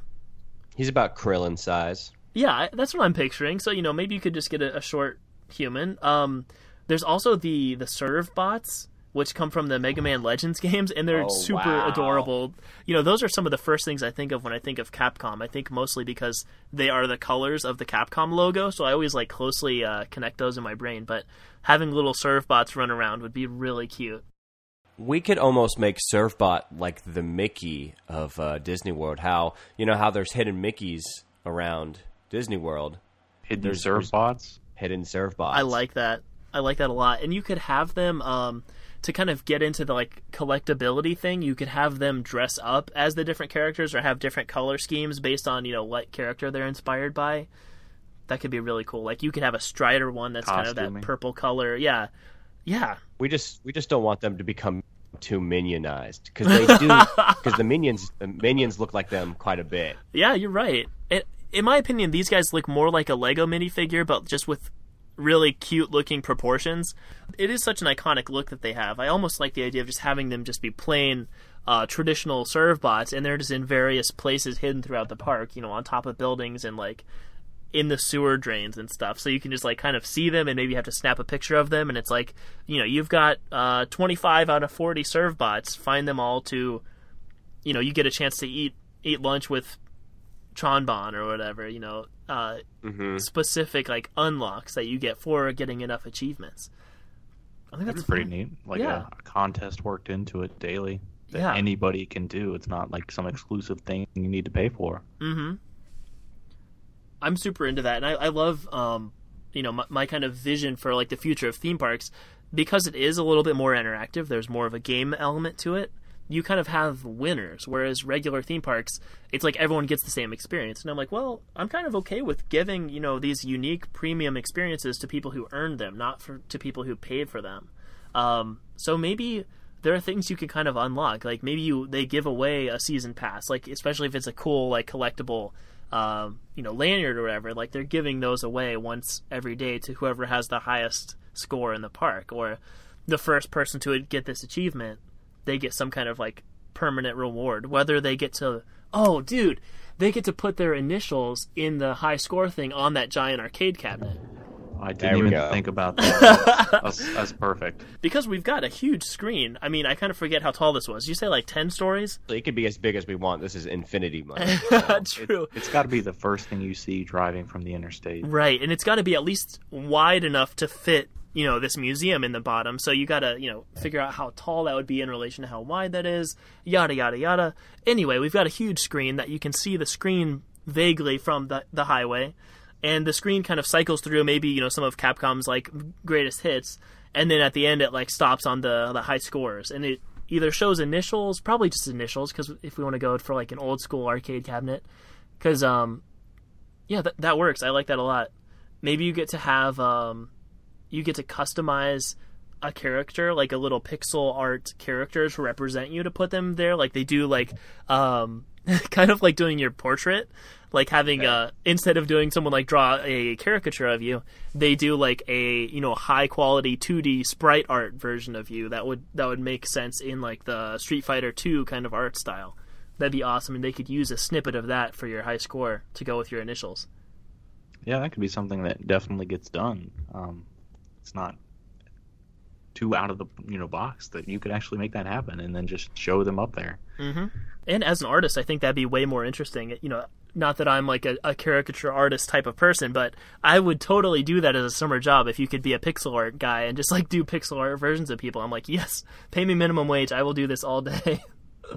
He's about Krillin size. Yeah, that's what I'm picturing. So you know, maybe you could just get a, a short human. Um, there's also the the Servbots, which come from the Mega Man Legends games, and they're Oh, super wow. adorable. You know, those are some of the first things I think of when I think of Capcom. I think mostly because they are the colors of the Capcom logo, so I always like closely uh, connect those in my brain. But having little Servbots run around would be really cute. We could almost make Servbot like the Mickey of uh, Disney World. How you know how there's hidden Mickeys around Disney World, Hidden There's- serve bots. hidden Servbots. I like that. I like that a lot. And you could have them um, to kind of get into the like collectability thing. You could have them dress up as the different characters or have different color schemes based on you know what character they're inspired by. That could be really cool. Like you could have a Strider one that's kind of that purple color. Yeah, yeah. We just we just don't want them to become too minionized because they do because the minions the minions look like them quite a bit. Yeah, you're right. It, in my opinion, these guys look more like a Lego minifigure, but just with really cute looking proportions. It is such an iconic look that they have. I almost like the idea of just having them just be plain uh, traditional Servbots, and they're just in various places hidden throughout the park. You know, on top of buildings and like in the sewer drains and stuff. So you can just like kind of see them and maybe have to snap a picture of them. And it's like, you know, you've got uh, 25 out of 40 Servbots. Find them all to, you know, you get a chance to eat eat lunch with Tron Bonne or whatever. You know, uh, specific like unlocks that you get for getting enough achievements. I think That's that's pretty fun. neat. Like Yeah. a, a contest worked into it daily that Yeah. anybody can do. It's not like some exclusive thing you need to pay for. Mm-hmm. I'm super into that, and I, I love, um, you know, my, my kind of vision for like the future of theme parks because it is a little bit more interactive. There's more of a game element to it. You kind of have winners, whereas regular theme parks, it's like everyone gets the same experience. And I'm like, well, I'm kind of okay with giving you know these unique premium experiences to people who earned them, not for to people who paid for them. Um, so maybe there are things you can kind of unlock. Like maybe you they give away a season pass, like especially if it's a cool like collectible, um, you know, lanyard or whatever. Like they're giving those away once every day to whoever has the highest score in the park, or the first person to get this achievement, they get some kind of like permanent reward. Whether they get to oh, dude, they get to put their initials in the high score thing on that giant arcade cabinet. I didn't even go. think about that. that's, that's perfect. because we've got a huge screen. I mean, I kind of forget how tall this was. You say like ten stories? It could be as big as we want. This is infinity money. True. It's got to be the first thing you see driving from the interstate. Right, and it's got to be at least wide enough to fit, you know, this museum in the bottom. So you got to, you know, figure out how tall that would be in relation to how wide that is. Yada yada yada. Anyway, we've got a huge screen that you can see the screen vaguely from the the highway, and the screen kind of cycles through maybe you know some of Capcom's like greatest hits, and then at the end it like stops on the the high scores, and it either shows initials, probably just initials, because if we want to go for like an old school arcade cabinet, because um yeah, that that works. I like that a lot. Maybe you get to have um, you get to customize a character, like a little pixel art character to represent you to put them there, like they do, like um, kind of like doing your portrait, like having a instead of doing someone like draw a caricature of you, they do like a you know high quality 2D sprite art version of you. That would that would make sense in like the Street Fighter 2 kind of art style. That'd be awesome, and they could use a snippet of that for your high score to go with your initials. Yeah, that could be something that definitely gets done. Um, it's not too out of the you know box that you could actually make that happen and then just show them up there. Mm-hmm. And as an artist, I think that'd be way more interesting. You know, not that I'm like a, a caricature artist type of person, but I would totally do that as a summer job if you could be a pixel art guy and just like do pixel art versions of people. I'm like, yes, pay me minimum wage. I will do this all day.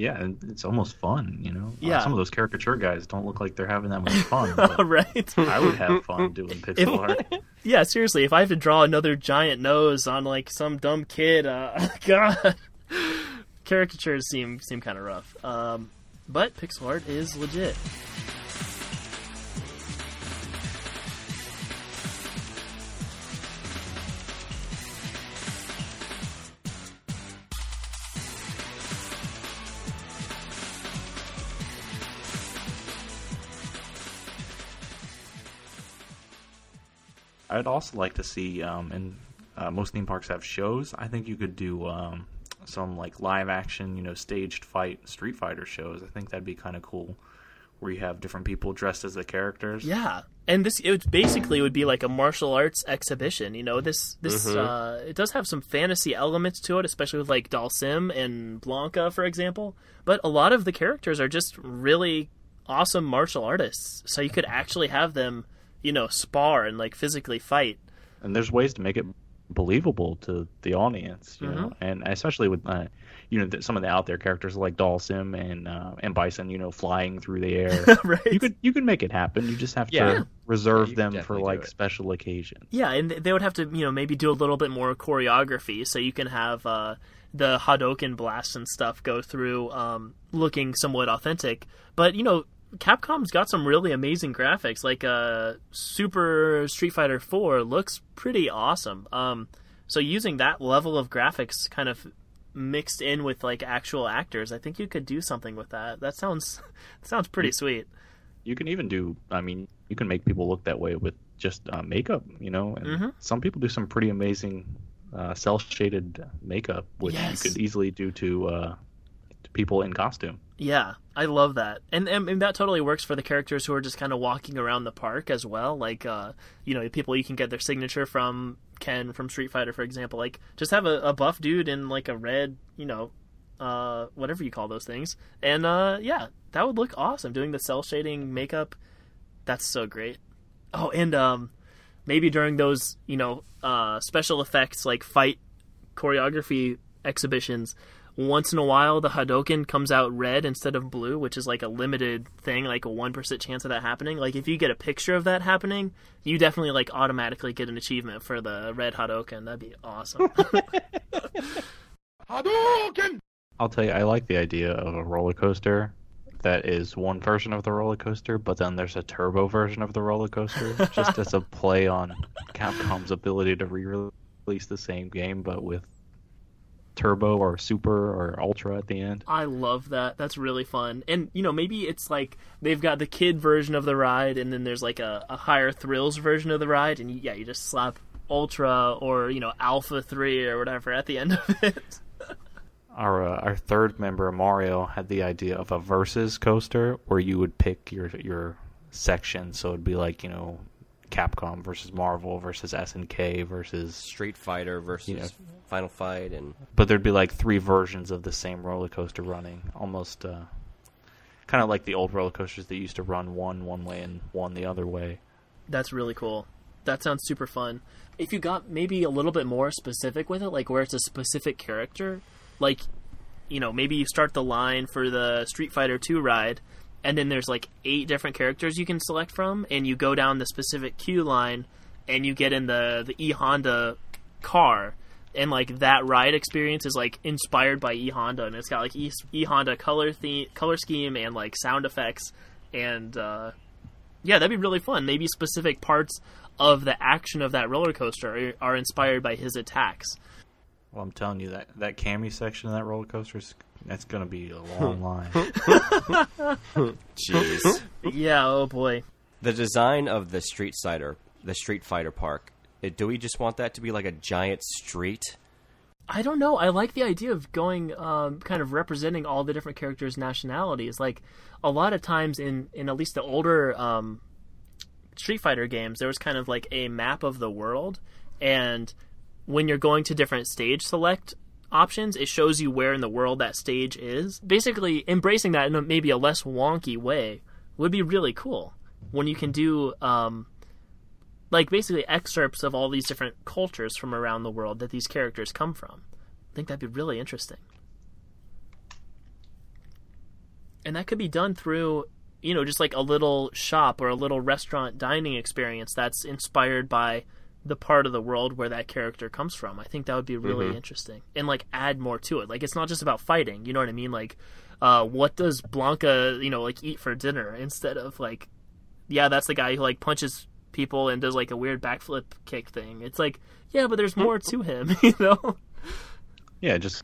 Yeah, it's almost fun, you know. Uh, Yeah. some of those caricature guys don't look like they're having that much fun. right? I would have fun doing pixel art. Yeah, seriously. If I have to draw another giant nose on like some dumb kid, uh, God, caricatures seem seem kind of rough. Um, but pixel art is legit. I'd also like to see um, in uh, most theme parks have shows. I think you could do um, some like live action, you know, staged fight Street Fighter shows. I think that'd be kind of cool, where you have different people dressed as the characters. Yeah, and this it basically would be like a martial arts exhibition. You know, this this uh, it does have some fantasy elements to it, especially with like Dhalsim and Blanka, for example. But a lot of the characters are just really awesome martial artists, so you could actually have them, you know, spar and like physically fight. and there's ways to make it believable to the audience, you know, and especially with uh, you know th- some of the out there characters like Dhalsim and uh, and Bison, you know, flying through the air. Right. You could you could make it happen. You just have Yeah. to reserve you could them for like special occasions. Yeah, and they would have to, you know, maybe do a little bit more choreography so you can have uh, the Hadoken blasts and stuff go through um, looking somewhat authentic. But, you know, Capcom's got some really amazing graphics. Like uh, Super Street Fighter 4 looks pretty awesome. Um, so using that level of graphics kind of mixed in with like actual actors, I think you could do something with that. That sounds sounds pretty sweet. You can even do. I mean, you can make people look that way with just uh, makeup. You know, and Mhm. some people do some pretty amazing uh, cel shaded makeup, which Yes. you could easily do to, uh, to people in costume. Yeah, I love that, and, and and that totally works for the characters who are just kind of walking around the park as well. Like, uh, you know, people you can get their signature from Ken from Street Fighter, for example. Like, just have a, a buff dude in like a red, you know, uh, whatever you call those things, and uh, yeah, that would look awesome. Doing the cel shading makeup, that's so great. Oh, and um, maybe during those, you know, uh, special effects like fight choreography exhibitions, once in a while the Hadoken comes out red instead of blue, which is like a limited thing, like a one percent chance of that happening. Like if you get a picture of that happening, you definitely like automatically get an achievement for the red Hadoken. That'd be awesome. Hadoken! I'll tell you, I like the idea of a roller coaster that is one version of the roller coaster, but then there's a turbo version of the roller coaster, just as a play on Capcom's ability to re-release the same game, but with turbo or super or ultra at the end. I love that. That's really fun. And you know, maybe it's like they've got the kid version of the ride, and then there's like a, a higher thrills version of the ride, and you, yeah, you just slap ultra or you know alpha three or whatever at the end of it. Our uh, our third member Mario had the idea of a versus coaster where you would pick your your section, so it'd be like you know Capcom versus Marvel versus SNK versus Street Fighter versus You know. Final Fight, and but there'd be like three versions of the same roller coaster running, almost uh, kind of like the old roller coasters that used to run one one way and one the other way. That's really cool. That sounds super fun. If you got maybe a little bit more specific with it, like where it's a specific character, like you know, maybe you start the line for the Street Fighter 2 ride and then there's like eight different characters you can select from and you go down the specific queue line and you get in the the E Honda car and like that ride experience is like inspired by E Honda and it's got like E, Honda color theme, color scheme and like sound effects and uh yeah, that'd be really fun. Maybe specific parts of the action of that roller coaster are, are inspired by his attacks. Well, I'm telling you that that Cammy section of that roller coaster is that's gonna be a long line. jeez, yeah, oh boy. the design of the Street Fighter, the Street Fighter Park. uh, Do we just want that to be like a giant street? I don't know. I like the idea of going, um, kind of representing all the different characters' nationalities. Like a lot of times in in at least the older um, Street Fighter games, there was kind of like a map of the world, and when you're going to different stage select options, it shows you where in the world that stage is. Basically, embracing that in a, maybe a less wonky way would be really cool. When you can do um, like basically excerpts of all these different cultures from around the world that these characters come from. I think that'd be really interesting. And that could be done through, you know, just like a little shop or a little restaurant dining experience that's inspired by the part of the world where that character comes from. I think that would be really interesting. And like add more to it. Like it's not just about fighting, you know what I mean? Like uh what does Blanka, you know, like eat for dinner instead of like yeah, that's the guy who like punches people and does like a weird backflip kick thing. It's like, yeah, but there's more to him, you know? yeah, just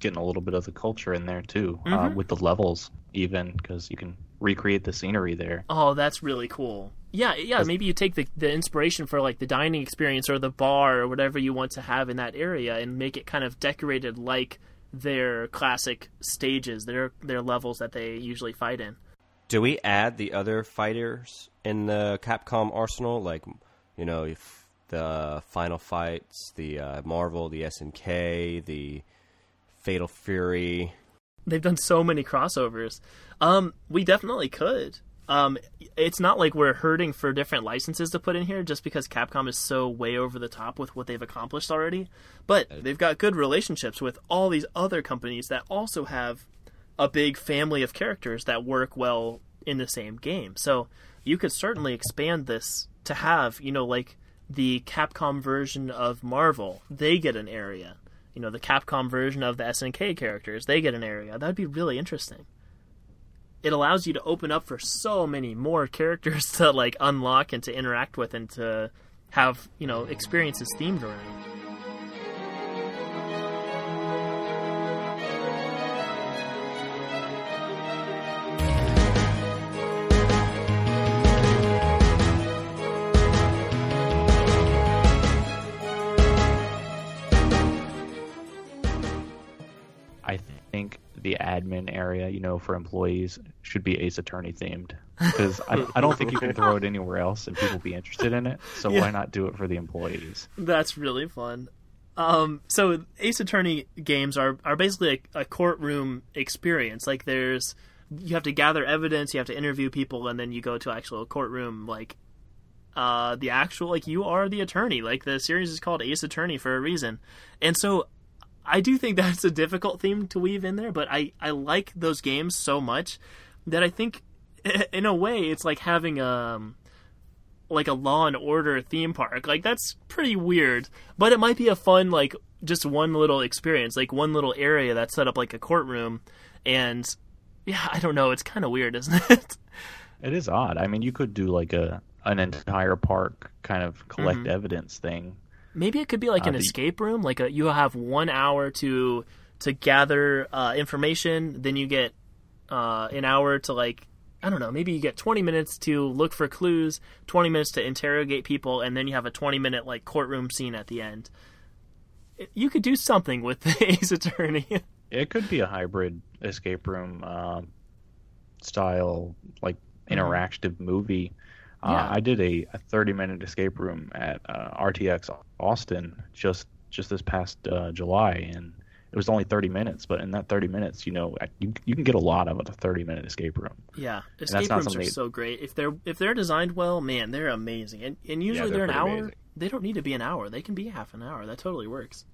getting a little bit of the culture in there too, uh, Mhm. with the levels even because you can recreate the scenery there. Oh, that's really cool. Yeah, yeah. Maybe you take the the inspiration for like the dining experience or the bar or whatever you want to have in that area, and make it kind of decorated like their classic stages, their their levels that they usually fight in. Do we add the other fighters in the Capcom arsenal, like you know, if the Final Fights, the uh, Marvel, the SNK, the Fatal Fury? They've done so many crossovers. Um, we definitely could. Um, it's not like we're hurting for different licenses to put in here just because Capcom is so way over the top with what they've accomplished already. But they've got good relationships with all these other companies that also have a big family of characters that work well in the same game. So you could certainly expand this to have, you know, like the Capcom version of Marvel, they get an area. You know, the Capcom version of the SNK characters, they get an area. That'd be really interesting it allows you to open up for so many more characters to like unlock and to interact with and to have you know experiences themed around. I think the admin area, you know, for employees should be Ace Attorney themed because I, I, don't think you can throw it anywhere else and people be interested in it. So yeah. why not do it for the employees? That's really fun. Um, so Ace Attorney games are are basically a, a courtroom experience. Like there's you have to gather evidence, you have to interview people, and then you go to actual courtroom. Like uh, the actual like you are the attorney. Like the series is called Ace Attorney for a reason. And so I do think that's a difficult theme to weave in there, but I, I like those games so much that I think in a way it's like having a um, like a law and order theme park. Like that's pretty weird, but it might be a fun like just one little experience, like one little area that's set up like a courtroom and yeah, I don't know, it's kind of weird, isn't it? It is odd. I mean, you could do like a an entire park kind of collect mm-hmm. evidence thing Maybe it could be like uh, an the... escape room. Like a, you have one hour to to gather uh, information, then you get uh, an hour to like I don't know. Maybe you get 20 minutes to look for clues, 20 minutes to interrogate people, and then you have a 20 minute like courtroom scene at the end. You could do something with the Ace Attorney. it could be a hybrid escape room uh, style, like mm-hmm. interactive mm-hmm. movie yeah. Uh, I did a, a 30 minute escape room at uh, RTX Austin just just this past uh, July, and it was only 30 minutes. But in that 30 minutes, you know, you, you can get a lot out of a 30 minute escape room. Yeah, escape rooms are so great. If they're if they're designed well, man, they're amazing. And and usually yeah, they're, they're an hour. Amazing. They don't need to be an hour. They can be half an hour. That totally works.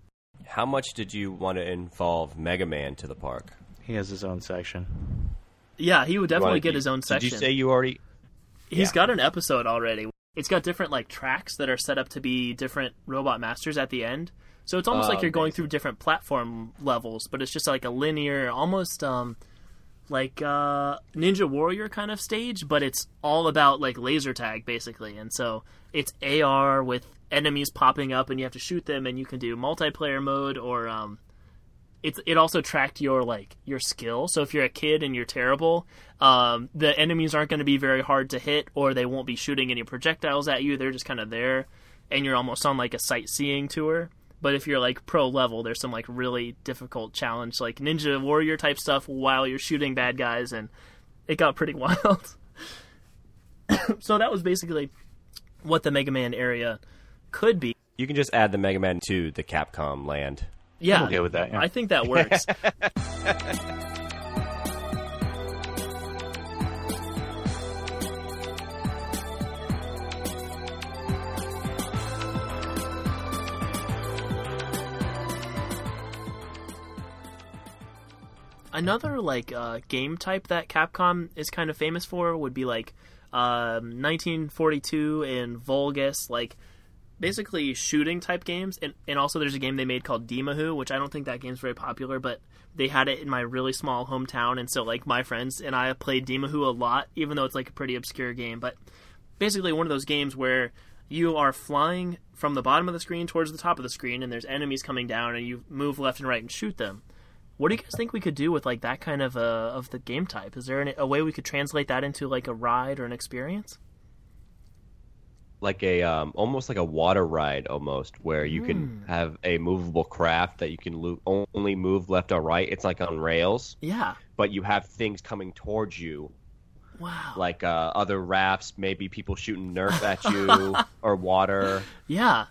How much did you want to involve Mega Man to the park? He has his own section. Yeah, he would definitely get his own section. Did you say you already He's yeah. got an episode already. It's got different like tracks that are set up to be different robot masters at the end. So it's almost like oh, you're going through different platform levels, but it's just like a linear, almost um, like uh, Ninja Warrior kind of stage, but it's all about like laser tag basically. And so it's AR with enemies popping up, and you have to shoot them, and you can do multiplayer mode or um, it's it also tracked your like your skill. So if you're a kid and you're terrible, um, the enemies aren't going to be very hard to hit, or they won't be shooting any projectiles at you. They're just kind of there, and you're almost on like a sightseeing tour. But if you're like pro level, there's some like really difficult challenge, like Ninja Warrior type stuff, while you're shooting bad guys, and it got pretty wild. so that was basically what the Mega Man area could be. You can just add the Mega Man to the Capcom land. Yeah, I'm okay with that. Yeah. I think that works. Another like uh, game type that Capcom is kind of famous for would be like um, 1942 and Vulgus, like basically shooting type games, and and also there's a game they made called Dimahoo, which I don't think that game's very popular, but they had it in my really small hometown, and so like my friends and I played Dimahoo a lot, even though it's like a pretty obscure game. But basically, one of those games where you are flying from the bottom of the screen towards the top of the screen, and there's enemies coming down, and you move left and right and shoot them. What do you guys think we could do with like that kind of a of the game type? Is there any, a way we could translate that into like a ride or an experience? Like a um, almost like a water ride almost, where you can have a movable craft that you can lo- only move left or right. It's like on rails, Yeah. but you have things coming towards you, Wow. like uh, other rafts, maybe people shooting Nerf at you or water. yeah.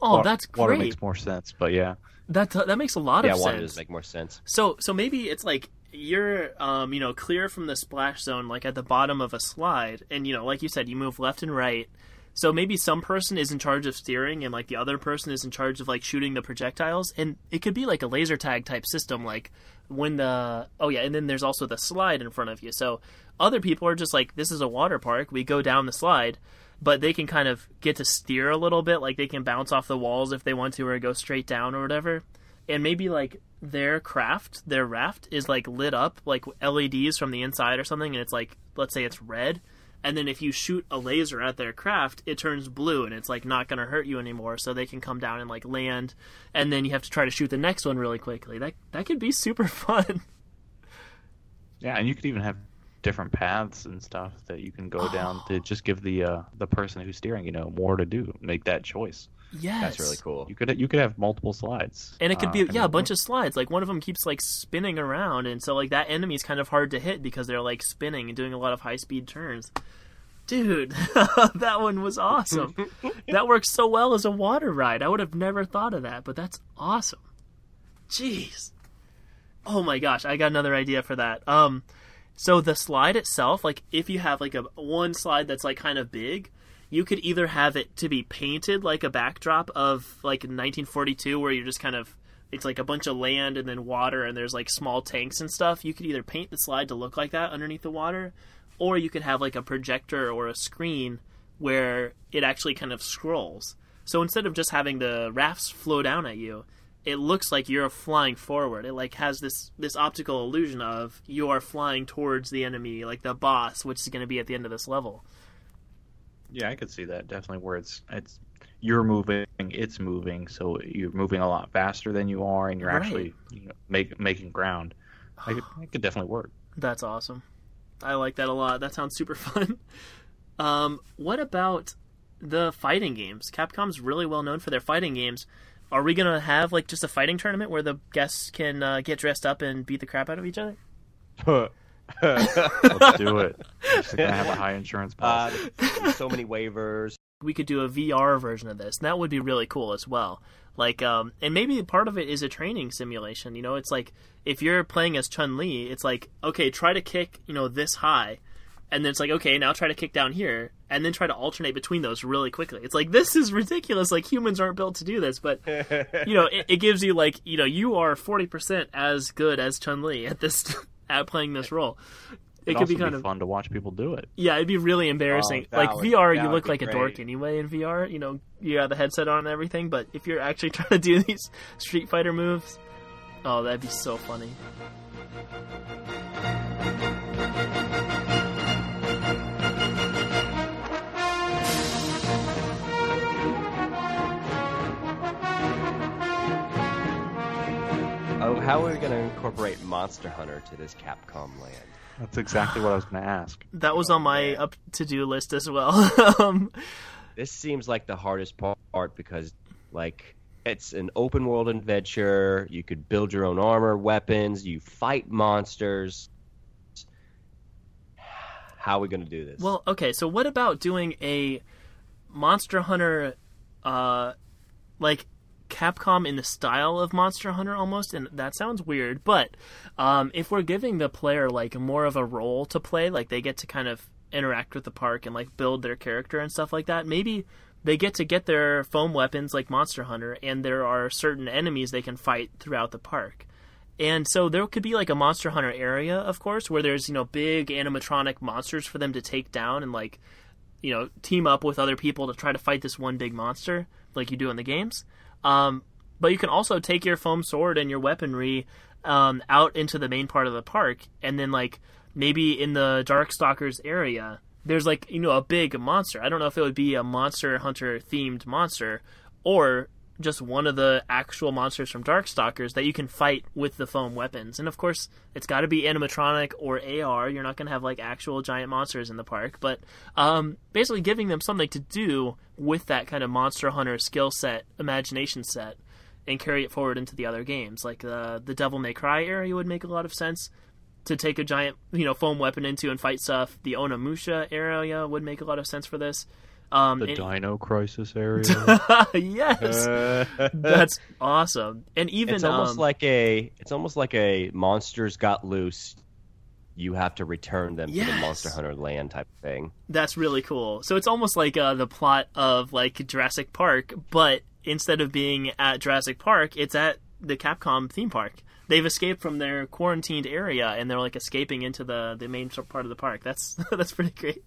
Oh, Wa- that's Water makes more sense, but yeah. That that makes a lot of sense. yeah, water does make more sense. So so maybe it's like you're um you know clear from the splash zone like at the bottom of a slide and you know like you said you move left and right. So maybe some person is in charge of steering and like the other person is in charge of like shooting the projectiles. And it could be like a laser tag type system like when the oh yeah and then there's also the slide in front of you. So other people are just like this is a water park. We go down the slide but they can kind of get to steer a little bit. Like they can bounce off the walls if they want to or go straight down or whatever. And maybe like their craft their raft is like lit up like leds from the inside or something. And it's like let's say it's red and then if you shoot a laser at their craft it turns blue and it's like not going to hurt you anymore so they can come down and like land and then you have to try to shoot the next one really quickly that that could be super fun Yeah, and you could even have different paths and stuff that you can go down Oh. to just give the uh, the person who's steering, you know, more to do, make that choice. Yes That's really cool. You could you could have multiple slides, And it could Uh, be I yeah, a bunch of slides. Like one of them keeps like spinning around, and so like that enemy is kind of hard to hit because they're like spinning and doing a lot of high speed turns. Dude, that one was awesome. that works so well as a water ride. I would have never thought of that, but that's awesome. Jeez. Oh my gosh, I got another idea for that. Um, so the slide itself, like if you have like a one slide that's like kind of big, you could either have it to be painted like a backdrop of like 1942 where you're just kind of it's like a bunch of land and then water and there's like small tanks and stuff. You could either paint the slide to look like that underneath the water or you could have like a projector or a screen where it actually kind of scrolls. So instead of just having the rafts flow down at you, it looks like you're flying forward. It like has this this optical illusion of you are flying towards the enemy, like the boss, which is going to be at the end of this level. Yeah, I could see that definitely. Where it's it's you're moving, it's moving, so you're moving a lot faster than you are, and you're Right. actually you know, make, making ground. I could, it could definitely work. That's awesome. I like that a lot. That sounds super fun. Um, what about the fighting games? Capcom's really well known for their fighting games. Are we gonna have like just a fighting tournament where the guests can uh, get dressed up and beat the crap out of each other? Let's do it. Just gonna have a high insurance Uh, policy. there's so many waivers. we could do a VR version of this, and that would be really cool as well. Like, um, and maybe part of it is a training simulation. You know, it's like if you're playing as Chun Li, it's like okay, try to kick, you know, this high, and then it's like okay, now try to kick down here, and then try to alternate between those really quickly. It's like this is ridiculous. Like humans aren't built to do this, but you know, it, it gives you like you know you are forty percent as good as Chun Li at this at playing this role. It It'd could be also kind of fun to watch people do it. yeah, it'd be really embarrassing. Oh, like would- VR, you look be like a dork anyway in VR. You know, you have the headset on and everything. But if you're actually trying to do these Street Fighter moves, oh, that'd be so funny. How are we going to incorporate Monster Hunter to this Capcom land? That's exactly what I was gonna ask. That was on my up to do list as well. um, This seems like the hardest part because, like, it's an open world adventure. You could build your own armor, weapons. You fight monsters. How are we going to do this? well, okay. So what about doing a Monster Hunter, uh, like Capcom in the style of Monster Hunter almost? And that sounds weird, but um, if we're giving the player like more of a role to play, like they get to kind of interact with the park and like build their character and stuff like that, maybe they get to get their foam weapons like Monster Hunter, and there are certain enemies they can fight throughout the park. And so there could be like a Monster Hunter area, of course, where there's, you know, big animatronic monsters for them to take down and like, you know, team up with other people to try to fight this one big monster like you do in the games. Um, but you can also take your foam sword and your weaponry um, out into the main part of the park, and then like maybe in the Darkstalkers area, there's like you know a big monster. I don't know if it would be a Monster Hunter themed monster, or just one of the actual monsters from Darkstalkers that you can fight with the foam weapons. And of course, it's got to be animatronic or AR. You're not going to have like actual giant monsters in the park, but um, basically giving them something to do with that kind of monster hunter skill set, imagination set, and carry it forward into the other games. Like the the Devil May Cry area would make a lot of sense to take a giant you know foam weapon into and fight stuff. The Onimusha area would make a lot of sense for this. Um, the and- Dino Crisis area. yes, that's awesome. And even it's almost um, like a it's almost like a monsters got loose. You have to return them to the Monster Hunter land type of thing. that's really cool. So it's almost like uh, the plot of like Jurassic Park, but instead of being at Jurassic Park, it's at the Capcom theme park. They've escaped from their quarantined area and they're like escaping into the the main part of the park. That's that's pretty great.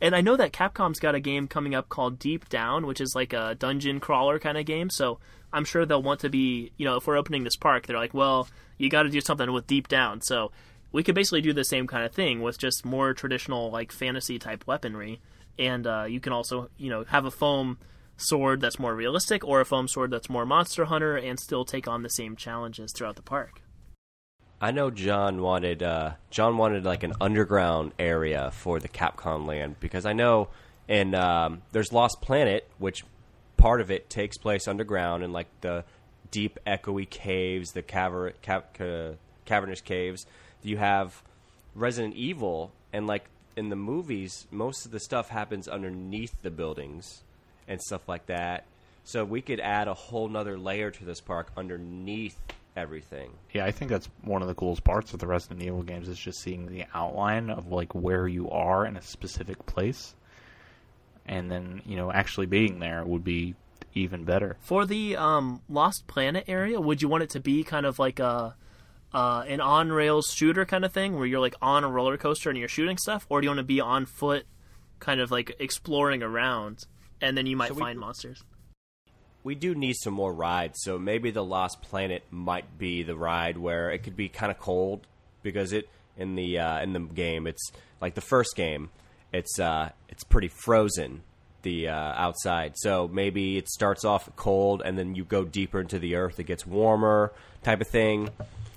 And I know that Capcom's got a game coming up called Deep Down, which is like a dungeon crawler kind of game. So I'm sure they'll want to be, you know, if we're opening this park, they're like, well, you got to do something with Deep Down. So we could basically do the same kind of thing with just more traditional like fantasy type weaponry. And uh, you can also, you know, have a foam sword that's more realistic or a foam sword that's more monster hunter and still take on the same challenges throughout the park. I know John wanted uh, John wanted like an underground area for the Capcom land because I know in um, there's Lost Planet, which part of it takes place underground in like the deep echoey caves, the caver- ca- ca- cavernous caves. You have Resident Evil, and like in the movies, most of the stuff happens underneath the buildings and stuff like that. So we could add a whole nother layer to this park underneath everything. Yeah, I think that's one of the coolest parts of the Resident Evil games is just seeing the outline of like where you are in a specific place, and then you know actually being there would be even better. For the um, Lost Planet area, would you want it to be kind of like a uh, an on rails shooter kind of thing, where you're like on a roller coaster and you're shooting stuff, or do you want to be on foot, kind of like exploring around, and then you might So we- find monsters? We do need some more rides. So maybe the Lost Planet might be the ride where it could be kind of cold because it in the uh, in the game it's like the first game it's uh, it's pretty frozen the uh, outside. So maybe it starts off cold and then you go deeper into the earth. It gets warmer type of thing.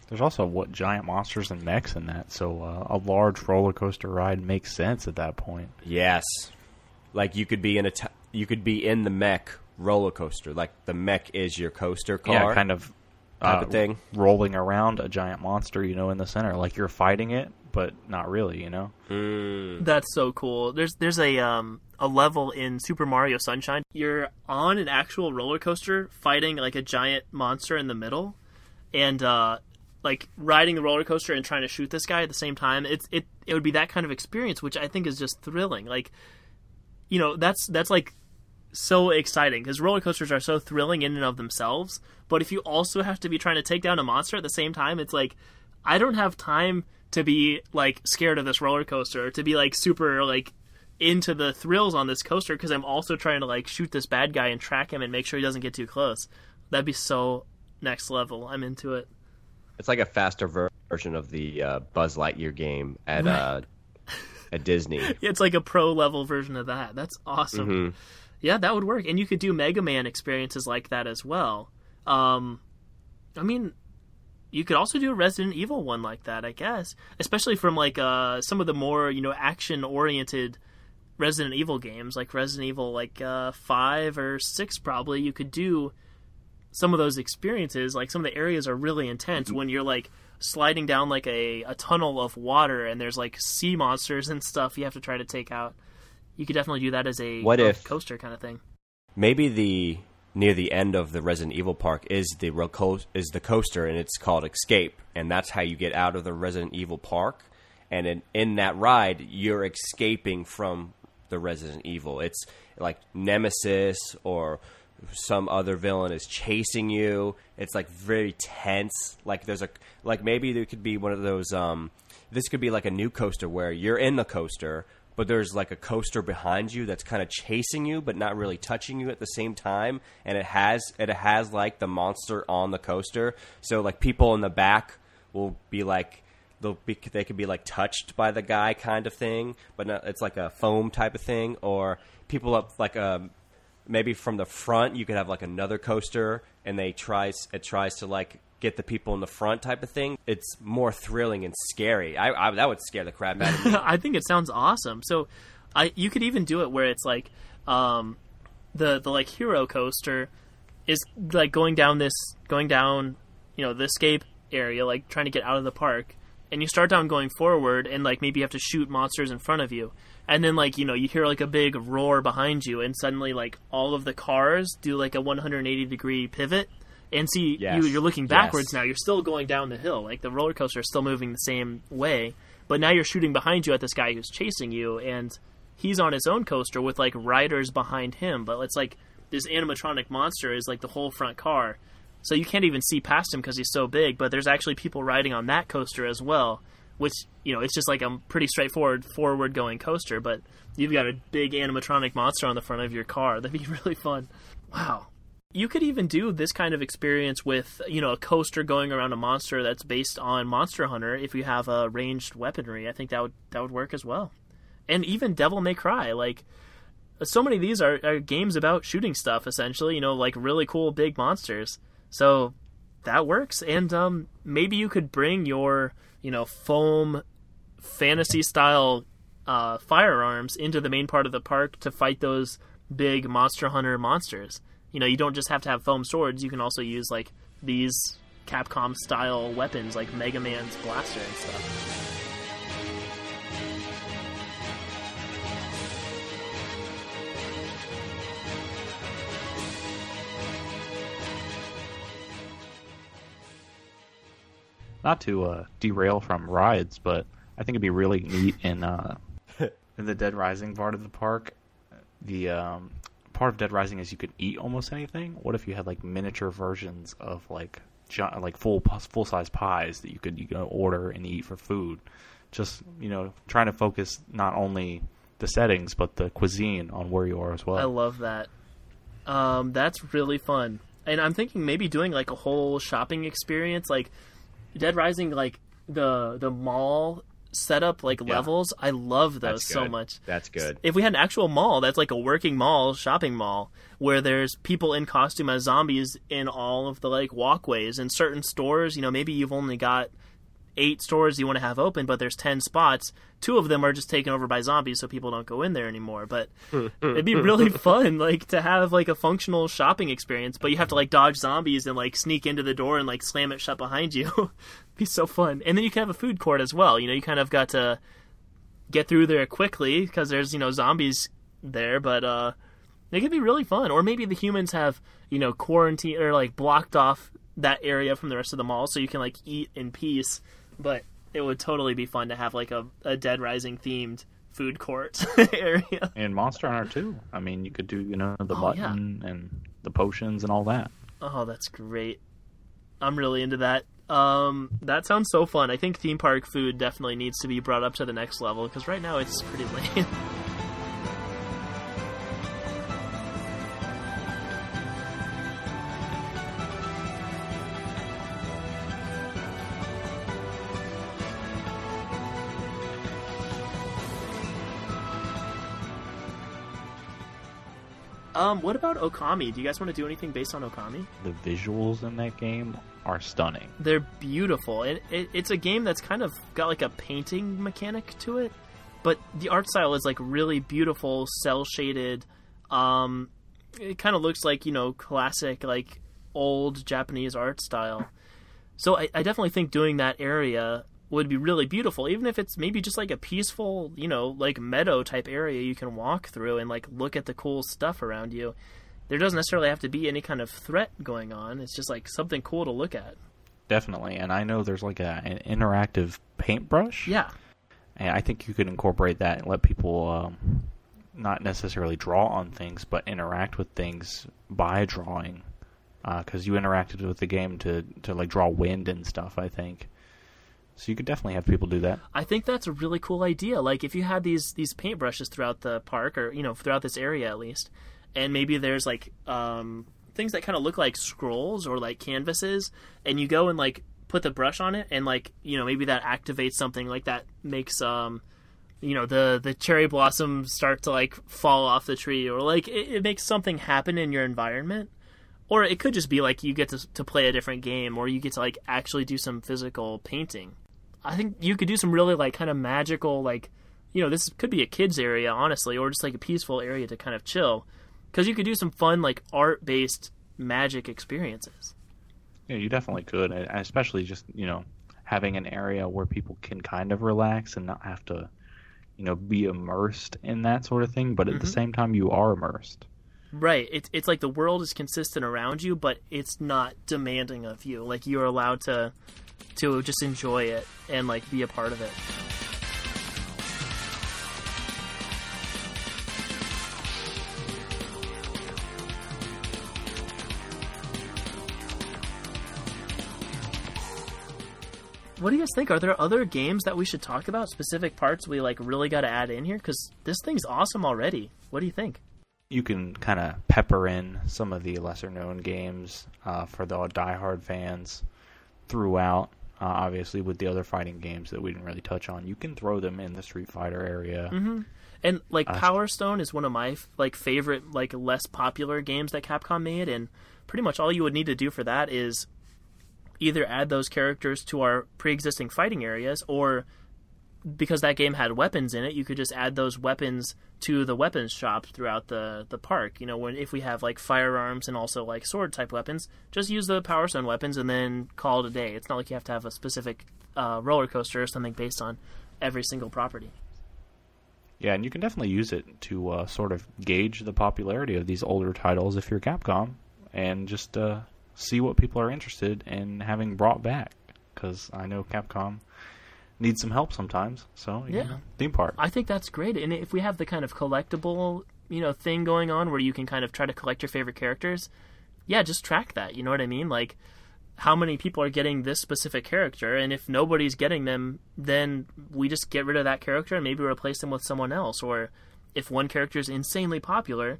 There's also what giant monsters and mechs in that, so uh, a large roller coaster ride makes sense at that point. Yes, like you could be in a t- you could be in the mech roller coaster. Like the mech is your coaster car. Yeah, kind of type uh, of thing. rolling around a giant monster, you know, in the center, like you're fighting it, but not really, you know. That's so cool. There's there's a um a level in Super Mario Sunshine. You're on an actual roller coaster fighting like a giant monster in the middle, and uh, like riding the roller coaster and trying to shoot this guy at the same time. It's it it would be that kind of experience, which I think is just thrilling. Like, you know, that's that's like so exciting because roller coasters are so thrilling in and of themselves. But if you also have to be trying to take down a monster at the same time, it's like I don't have time to be like scared of this roller coaster to be like super like into the thrills on this coaster because I'm also trying to like shoot this bad guy and track him and make sure he doesn't get too close. That'd be so next level. I'm into it. It's like a faster ver- version of the uh, Buzz Lightyear game at uh, at Disney. It's like a pro level version of that. That's awesome. Yeah, that would work. And you could do Mega Man experiences like that as well. Um, I mean, you could also do a Resident Evil one like that, I guess. Especially from like uh, some of the more you know action oriented Resident Evil games, like Resident Evil like uh, five or six, probably. You could do some of those experiences. Like some of the areas are really intense when you're like sliding down like a, a tunnel of water and there's like sea monsters and stuff you have to try to take out. You could definitely do that as a What if- coaster kind of thing. maybe the near the end of the Resident Evil park is the co- is the coaster and it's called Escape and that's how you get out of the Resident Evil park and in in that ride you're escaping from the Resident Evil. It's like Nemesis or some other villain is chasing you. It's like very tense. Like there's a like maybe there could be one of those um this could be like a new coaster where you're in the coaster but there's like a coaster behind you that's kind of chasing you but not really touching you at the same time and it has it has like the monster on the coaster. So like people in the back will be like they'll be they could be like touched by the guy kind of thing but not, it's like a foam type of thing. Or people up like um maybe from the front you could have like another coaster, and they tries it tries to like get the people in the front type of thing. It's more thrilling and scary. I, I that would scare the crap out of me. I think it sounds awesome. So, I you could even do it where it's like, um, the the like hero coaster is like going down this going down, you know, the escape area, like trying to get out of the park, and you start down going forward, and like maybe you have to shoot monsters in front of you, and then like you know you hear like a big roar behind you, and suddenly like all of the cars do like a 180 degree pivot. And see, Yes. you, you're looking backwards Yes. now. You're still going down the hill. Like the roller coaster is still moving the same way, but now you're shooting behind you at this guy who's chasing you, and he's on his own coaster with like riders behind him. But it's like this animatronic monster is like the whole front car, so you can't even see past him because he's so big. But there's actually people riding on that coaster as well, which you know it's just like a pretty straightforward forward going coaster. But you've got a big animatronic monster on the front of your car. That'd be really fun. Wow. You could even do this kind of experience with, you know, a coaster going around a monster that's based on Monster Hunter if you have a ranged weaponry. I think that would that would work as well. And even Devil May Cry, like so many of these are, are games about shooting stuff essentially, you know, like really cool big monsters. So that works and um maybe you could bring your, you know, foam fantasy style uh, firearms into the main part of the park to fight those big Monster Hunter monsters. You know, you don't just have to have foam swords. You can also use like these Capcom style weapons, like Mega Man's blaster and stuff. Not to uh, derail from rides, but I think it'd be really neat in uh, in the Dead Rising part of the park. The um, part of Dead Rising is you could eat almost anything. What if you had like miniature versions of like like full full size pies that you could you know order and eat for food? Just you know, trying to focus not only the settings but the cuisine on where you are as well. I love that. Um, that's really fun. And I'm thinking maybe doing like a whole shopping experience, like Dead Rising, like the the mall setup, like Yeah. levels. I love those so much. That's good. if we had an actual mall that's like a working mall shopping mall where there's people in costume as zombies in all of the like walkways and certain stores you know maybe you've only got eight stores you want to have open but there's 10 spots two of them are just taken over by zombies so people don't go in there anymore but it'd be really fun like to have like a functional shopping experience but you have to like dodge zombies and like sneak into the door and like slam it shut behind you be so fun and then you can have a food court as well you know you kind of got to get through there quickly because there's you know zombies there, but uh, it could be really fun. Or maybe the humans have you know quarantine or like blocked off that area from the rest of the mall, so you can like eat in peace. But it would totally be fun to have like a, a Dead Rising themed food court area. and Monster Hunter too. I mean, you could do you know the Oh, yeah. and the potions and all that. Oh, that's great. I'm really into that. Um, that sounds so fun. I think theme park food definitely needs to be brought up to the next level because right now it's pretty lame. Um, what about Okami? Do you guys want to do anything based on Okami? The visuals in that game are stunning. They're beautiful. It, it, it's a game that's kind of got like a painting mechanic to it, but the art style is like really beautiful, cel shaded. Um, it kind of looks like you know classic like old Japanese art style. So I, I definitely think doing that area would be really beautiful, even if it's maybe just like a peaceful, you know, like meadow type area you can walk through and like look at the cool stuff around you. There doesn't necessarily have to be any kind of threat going on. It's just like something cool to look at. Definitely, and I know there's like a, an interactive paintbrush. Yeah. and I think you could incorporate that and let people um, not necessarily draw on things, but interact with things by drawing. Because you interacted with the game to to like draw wind and stuff. I think. So you could definitely have people do that. I think that's a really cool idea. Like if you had these these paintbrushes throughout the park, or you know throughout this area at least, and maybe there's like um, things that kind of look like scrolls or like canvases, and you go and like put the brush on it, and like you know maybe that activates something like that makes um you know the the cherry blossoms start to like fall off the tree or like it, it makes something happen in your environment or it could just be like you get to, to play a different game or you get to like actually do some physical painting i think you could do some really like kind of magical like you know this could be a kids area honestly or just like a peaceful area to kind of chill because you could do some fun like art based magic experiences Yeah, you definitely could, especially just you know having an area where people can kind of relax and not have to, you know, be immersed in that sort of thing. But at the mm-hmm. same time, you are immersed. Right. It's it's like the world is consistent around you, but it's not demanding of you. Like you're allowed to to just enjoy it and like be a part of it. What do you guys think? Are there other games that we should talk about? Specific parts we like really got to add in here because this thing's awesome already. What do you think? You can kind of pepper in some of the lesser known games uh, for the diehard fans throughout. Uh, obviously, with the other fighting games that we didn't really touch on, you can throw them in the Street Fighter area. And like Uh, Power Stone is one of my like favorite like less popular games that Capcom made, and pretty much all you would need to do for that is either add those characters to our pre-existing fighting areas, or because that game had weapons in it, you could just add those weapons to the weapons shop throughout the the park. You know, when if we have like firearms and also like sword type weapons, just use the Power Stone weapons and then call it a day. It's not like you have to have a specific uh, roller coaster or something based on every single property. Yeah, and you can definitely use it to uh, sort of gauge the popularity of these older titles if you're Capcom, and just uh, see what people are interested in having brought back. Because I know Capcom needs some help sometimes. So Yeah. know, theme park. I think that's great. And if we have the kind of collectible, you know, thing going on where you can kind of try to collect your favorite characters, yeah, just track that. You know what I mean? Like how many people are getting this specific character and if nobody's getting them, then we just get rid of that character and maybe replace them with someone else or if one character is insanely popular,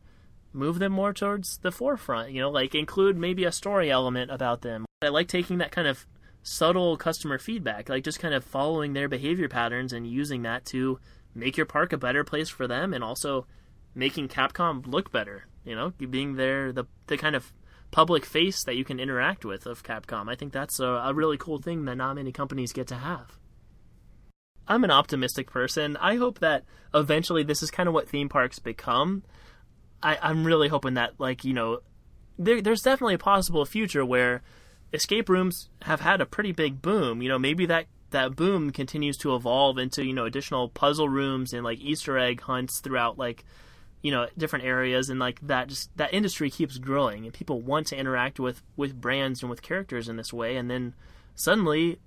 move them more towards the forefront, you know, like include maybe a story element about them. I like taking that kind of subtle customer feedback, like just kind of following their behavior patterns and using that to make your park a better place for them and also making Capcom look better, you know, being there the the kind of public face that you can interact with of Capcom. I think that's a, a really cool thing that not many companies get to have. I'm an optimistic person. I hope that eventually this is kind of what theme parks become. I, I'm really hoping that, like, you know, there, there's definitely a possible future where escape rooms have had a pretty big boom. You know, maybe that that boom continues to evolve into you know additional puzzle rooms and like Easter egg hunts throughout like you know different areas and like that just that industry keeps growing and people want to interact with with brands and with characters in this way and then suddenly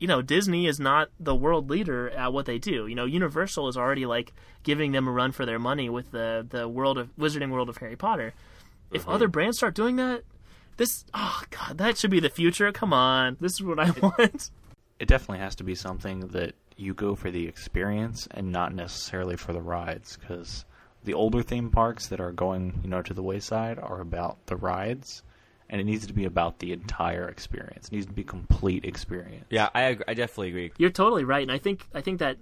you know Disney is not the world leader at what they do. You know Universal is already like giving them a run for their money with the the world of Wizarding World of Harry Potter. If mm-hmm. other brands start doing that, this oh god, that should be the future. Come on, this is what I want. It definitely has to be something that you go for the experience and not necessarily for the rides. Because the older theme parks that are going, you know, to the wayside are about the rides, and it needs to be about the entire experience. It needs to be complete experience. Yeah, I ag- I definitely agree. You're totally right, and I think I think that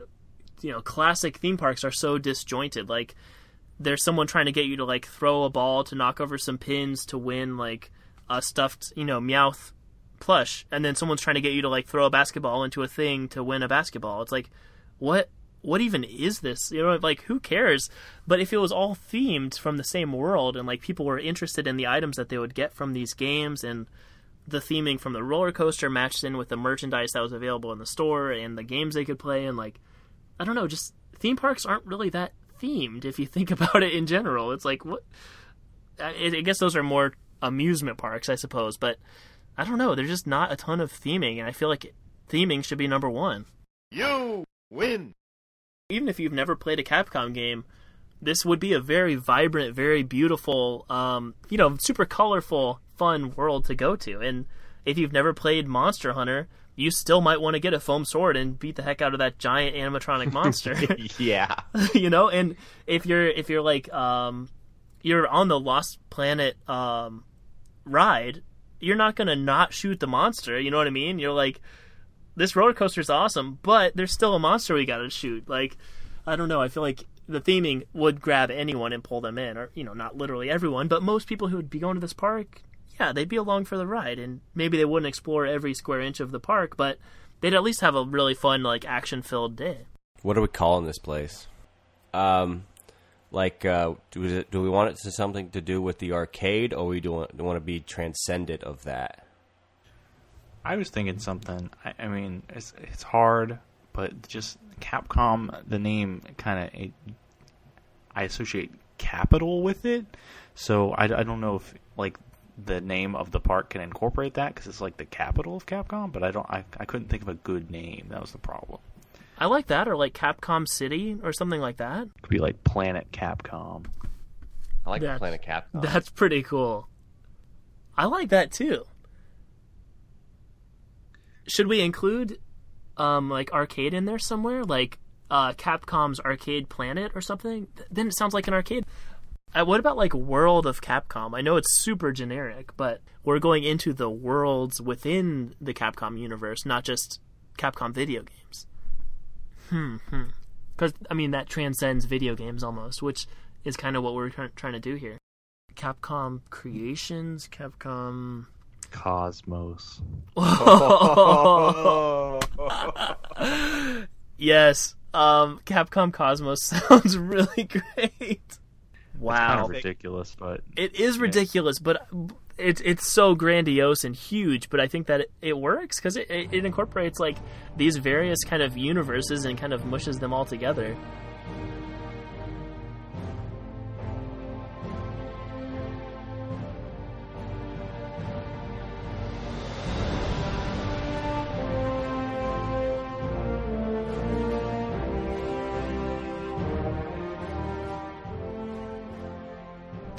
you know classic theme parks are so disjointed. Like there's someone trying to get you to like throw a ball to knock over some pins to win like a stuffed you know Meowth plush, and then someone's trying to get you to like throw a basketball into a thing to win a basketball. It's like what what even is this? You know, like who cares? But if it was all themed from the same world and like people were interested in the items that they would get from these games and the theming from the roller coaster matched in with the merchandise that was available in the store and the games they could play and like I don't know, just theme parks aren't really that themed if you think about it in general. It's like what I, I guess those are more amusement parks, I suppose, but I don't know, there's just not a ton of theming and I feel like theming should be number 1 You win. even if you've never played a Capcom game, this would be a very vibrant, very beautiful, um, you know, super colorful, fun world to go to. And if you've never played Monster Hunter, you still might want to get a foam sword and beat the heck out of that giant animatronic monster. yeah. you know, and if you're if you're like um, you're on the Lost Planet um, ride, you're not gonna not shoot the monster. You know what I mean? You're like, this roller coaster is awesome, but there's still a monster we gotta shoot. Like, I don't know. I feel like the theming would grab anyone and pull them in, or you know, not literally everyone, but most people who would be going to this park, yeah, they'd be along for the ride, and maybe they wouldn't explore every square inch of the park, but they'd at least have a really fun, like action-filled day. What are we calling this place? Um, like, uh, do, we- do we want it to something to do with the arcade, or we do want, do want to be transcendent of that? I was thinking something. I, I mean, it's it's hard, but just Capcom. The name kind of I associate capital with it, so I, I don't know if like the name of the park can incorporate that because it's like the capital of Capcom. But I don't. I I couldn't think of a good name. That was the problem. I like that, or like Capcom City, or something like that. Could be like Planet Capcom. I like That's- Planet Capcom. That's pretty cool. I like that too. Should we include um like arcade in there somewhere? Like uh Capcom's Arcade Planet or something? Th- Then it sounds like an arcade. Uh, what about like World of Capcom? I know it's super generic, but we're going into the worlds within the Capcom universe, not just Capcom video games. Hmm. Because I mean that transcends video games almost, which is kind of what we're trying to do here. Capcom Creations, Capcom. Cosmos. yes, um, Capcom Cosmos sounds really great. Kind Wow, of ridiculous, but it is ridiculous, but it's it's so grandiose and huge. But I think that it, it works because it, it it incorporates like these various kind of universes and kind of mushes them all together.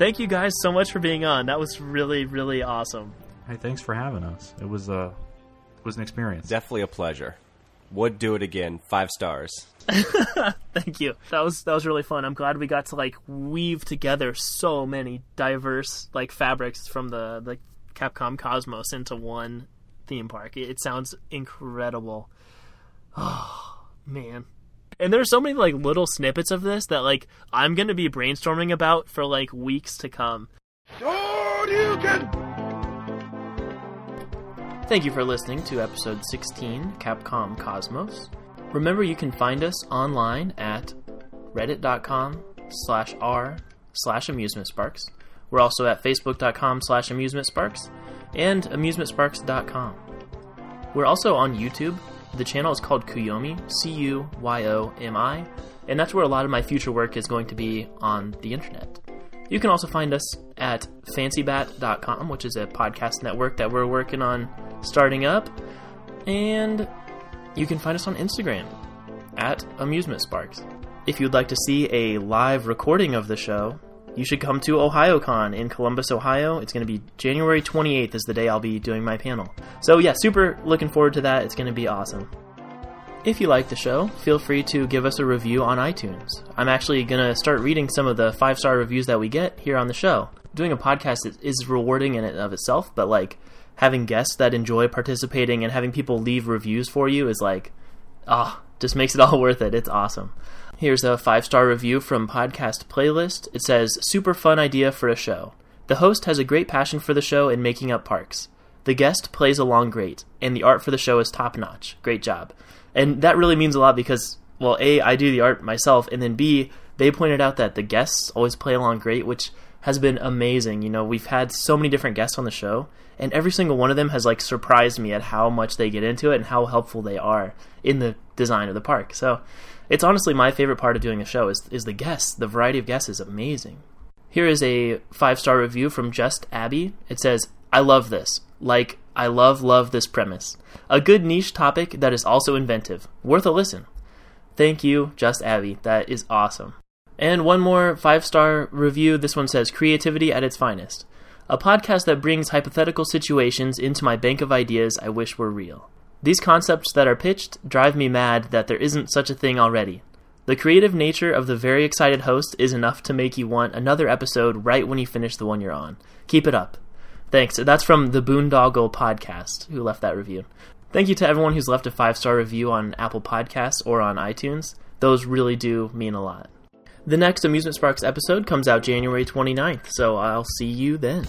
Thank you guys so much for being on. That was really really awesome. hey, thanks for having us. It was uh, it was an experience. Definitely a pleasure. Would do it again. Five stars. Thank you. That was that was really fun. I'm glad we got to like weave together so many diverse like fabrics from the the Capcom Cosmos into one theme park. It, it sounds incredible. Oh man. And there's so many like little snippets of this that like I'm going to be brainstorming about for like weeks to come. Shoryuken! Thank you for listening to episode 16, Capcom Cosmos. Remember, you can find us online at reddit.com slash r slash amusement sparks. We're also at facebook.com slash amusement sparks and amusementsparks.com. We're also on YouTube. The channel is called Cuyomi, C U Y O M I, and that's where a lot of my future work is going to be on the internet. You can also find us at fancybat.com, which is a podcast network that we're working on starting up. And you can find us on Instagram at Amusement Sparks. If you'd like to see a live recording of the show, you should come to OhioCon in Columbus, Ohio. It's going to be January 28th is the day I'll be doing my panel. So yeah, super looking forward to that. It's going to be awesome. If you like the show, feel free to give us a review on iTunes. I'm actually going to start reading some of the five star reviews that we get here on the show. Doing a podcast is, rewarding in and of itself, but like having guests that enjoy participating and having people leave reviews for you is like, ah, just makes it all worth it. It's awesome. Here's a five star review from Podcast Playlist. It says, Super fun idea for a show. The host has a great passion for the show and making up parks. The guest plays along great, and the art for the show is top notch. Great job. And that really means a lot because, well, A, I do the art myself, and then B, they pointed out that the guests always play along great, which has been amazing. You know, we've had so many different guests on the show, and every single one of them has like surprised me at how much they get into it and how helpful they are in the design of the park. So, it's honestly my favorite part of doing a show is is the guests. The variety of guests is amazing. Here is a five star review from Just Abby. It says, I love this. Like, I love, love this premise. A good niche topic that is also inventive. Worth a listen. Thank you, Just Abby. That is awesome. And one more five star review. This one says, Creativity at its finest. A podcast that brings hypothetical situations into my bank of ideas I wish were real. These concepts that are pitched drive me mad that there isn't such a thing already. The creative nature of the very excited host is enough to make you want another episode right when you finish the one you're on. Keep it up. Thanks. That's from the Boondoggle podcast, who left that review. Thank you to everyone who's left a five star review on Apple Podcasts or on iTunes. Those really do mean a lot. The next Amusement Sparks episode comes out January 29th, so I'll see you then.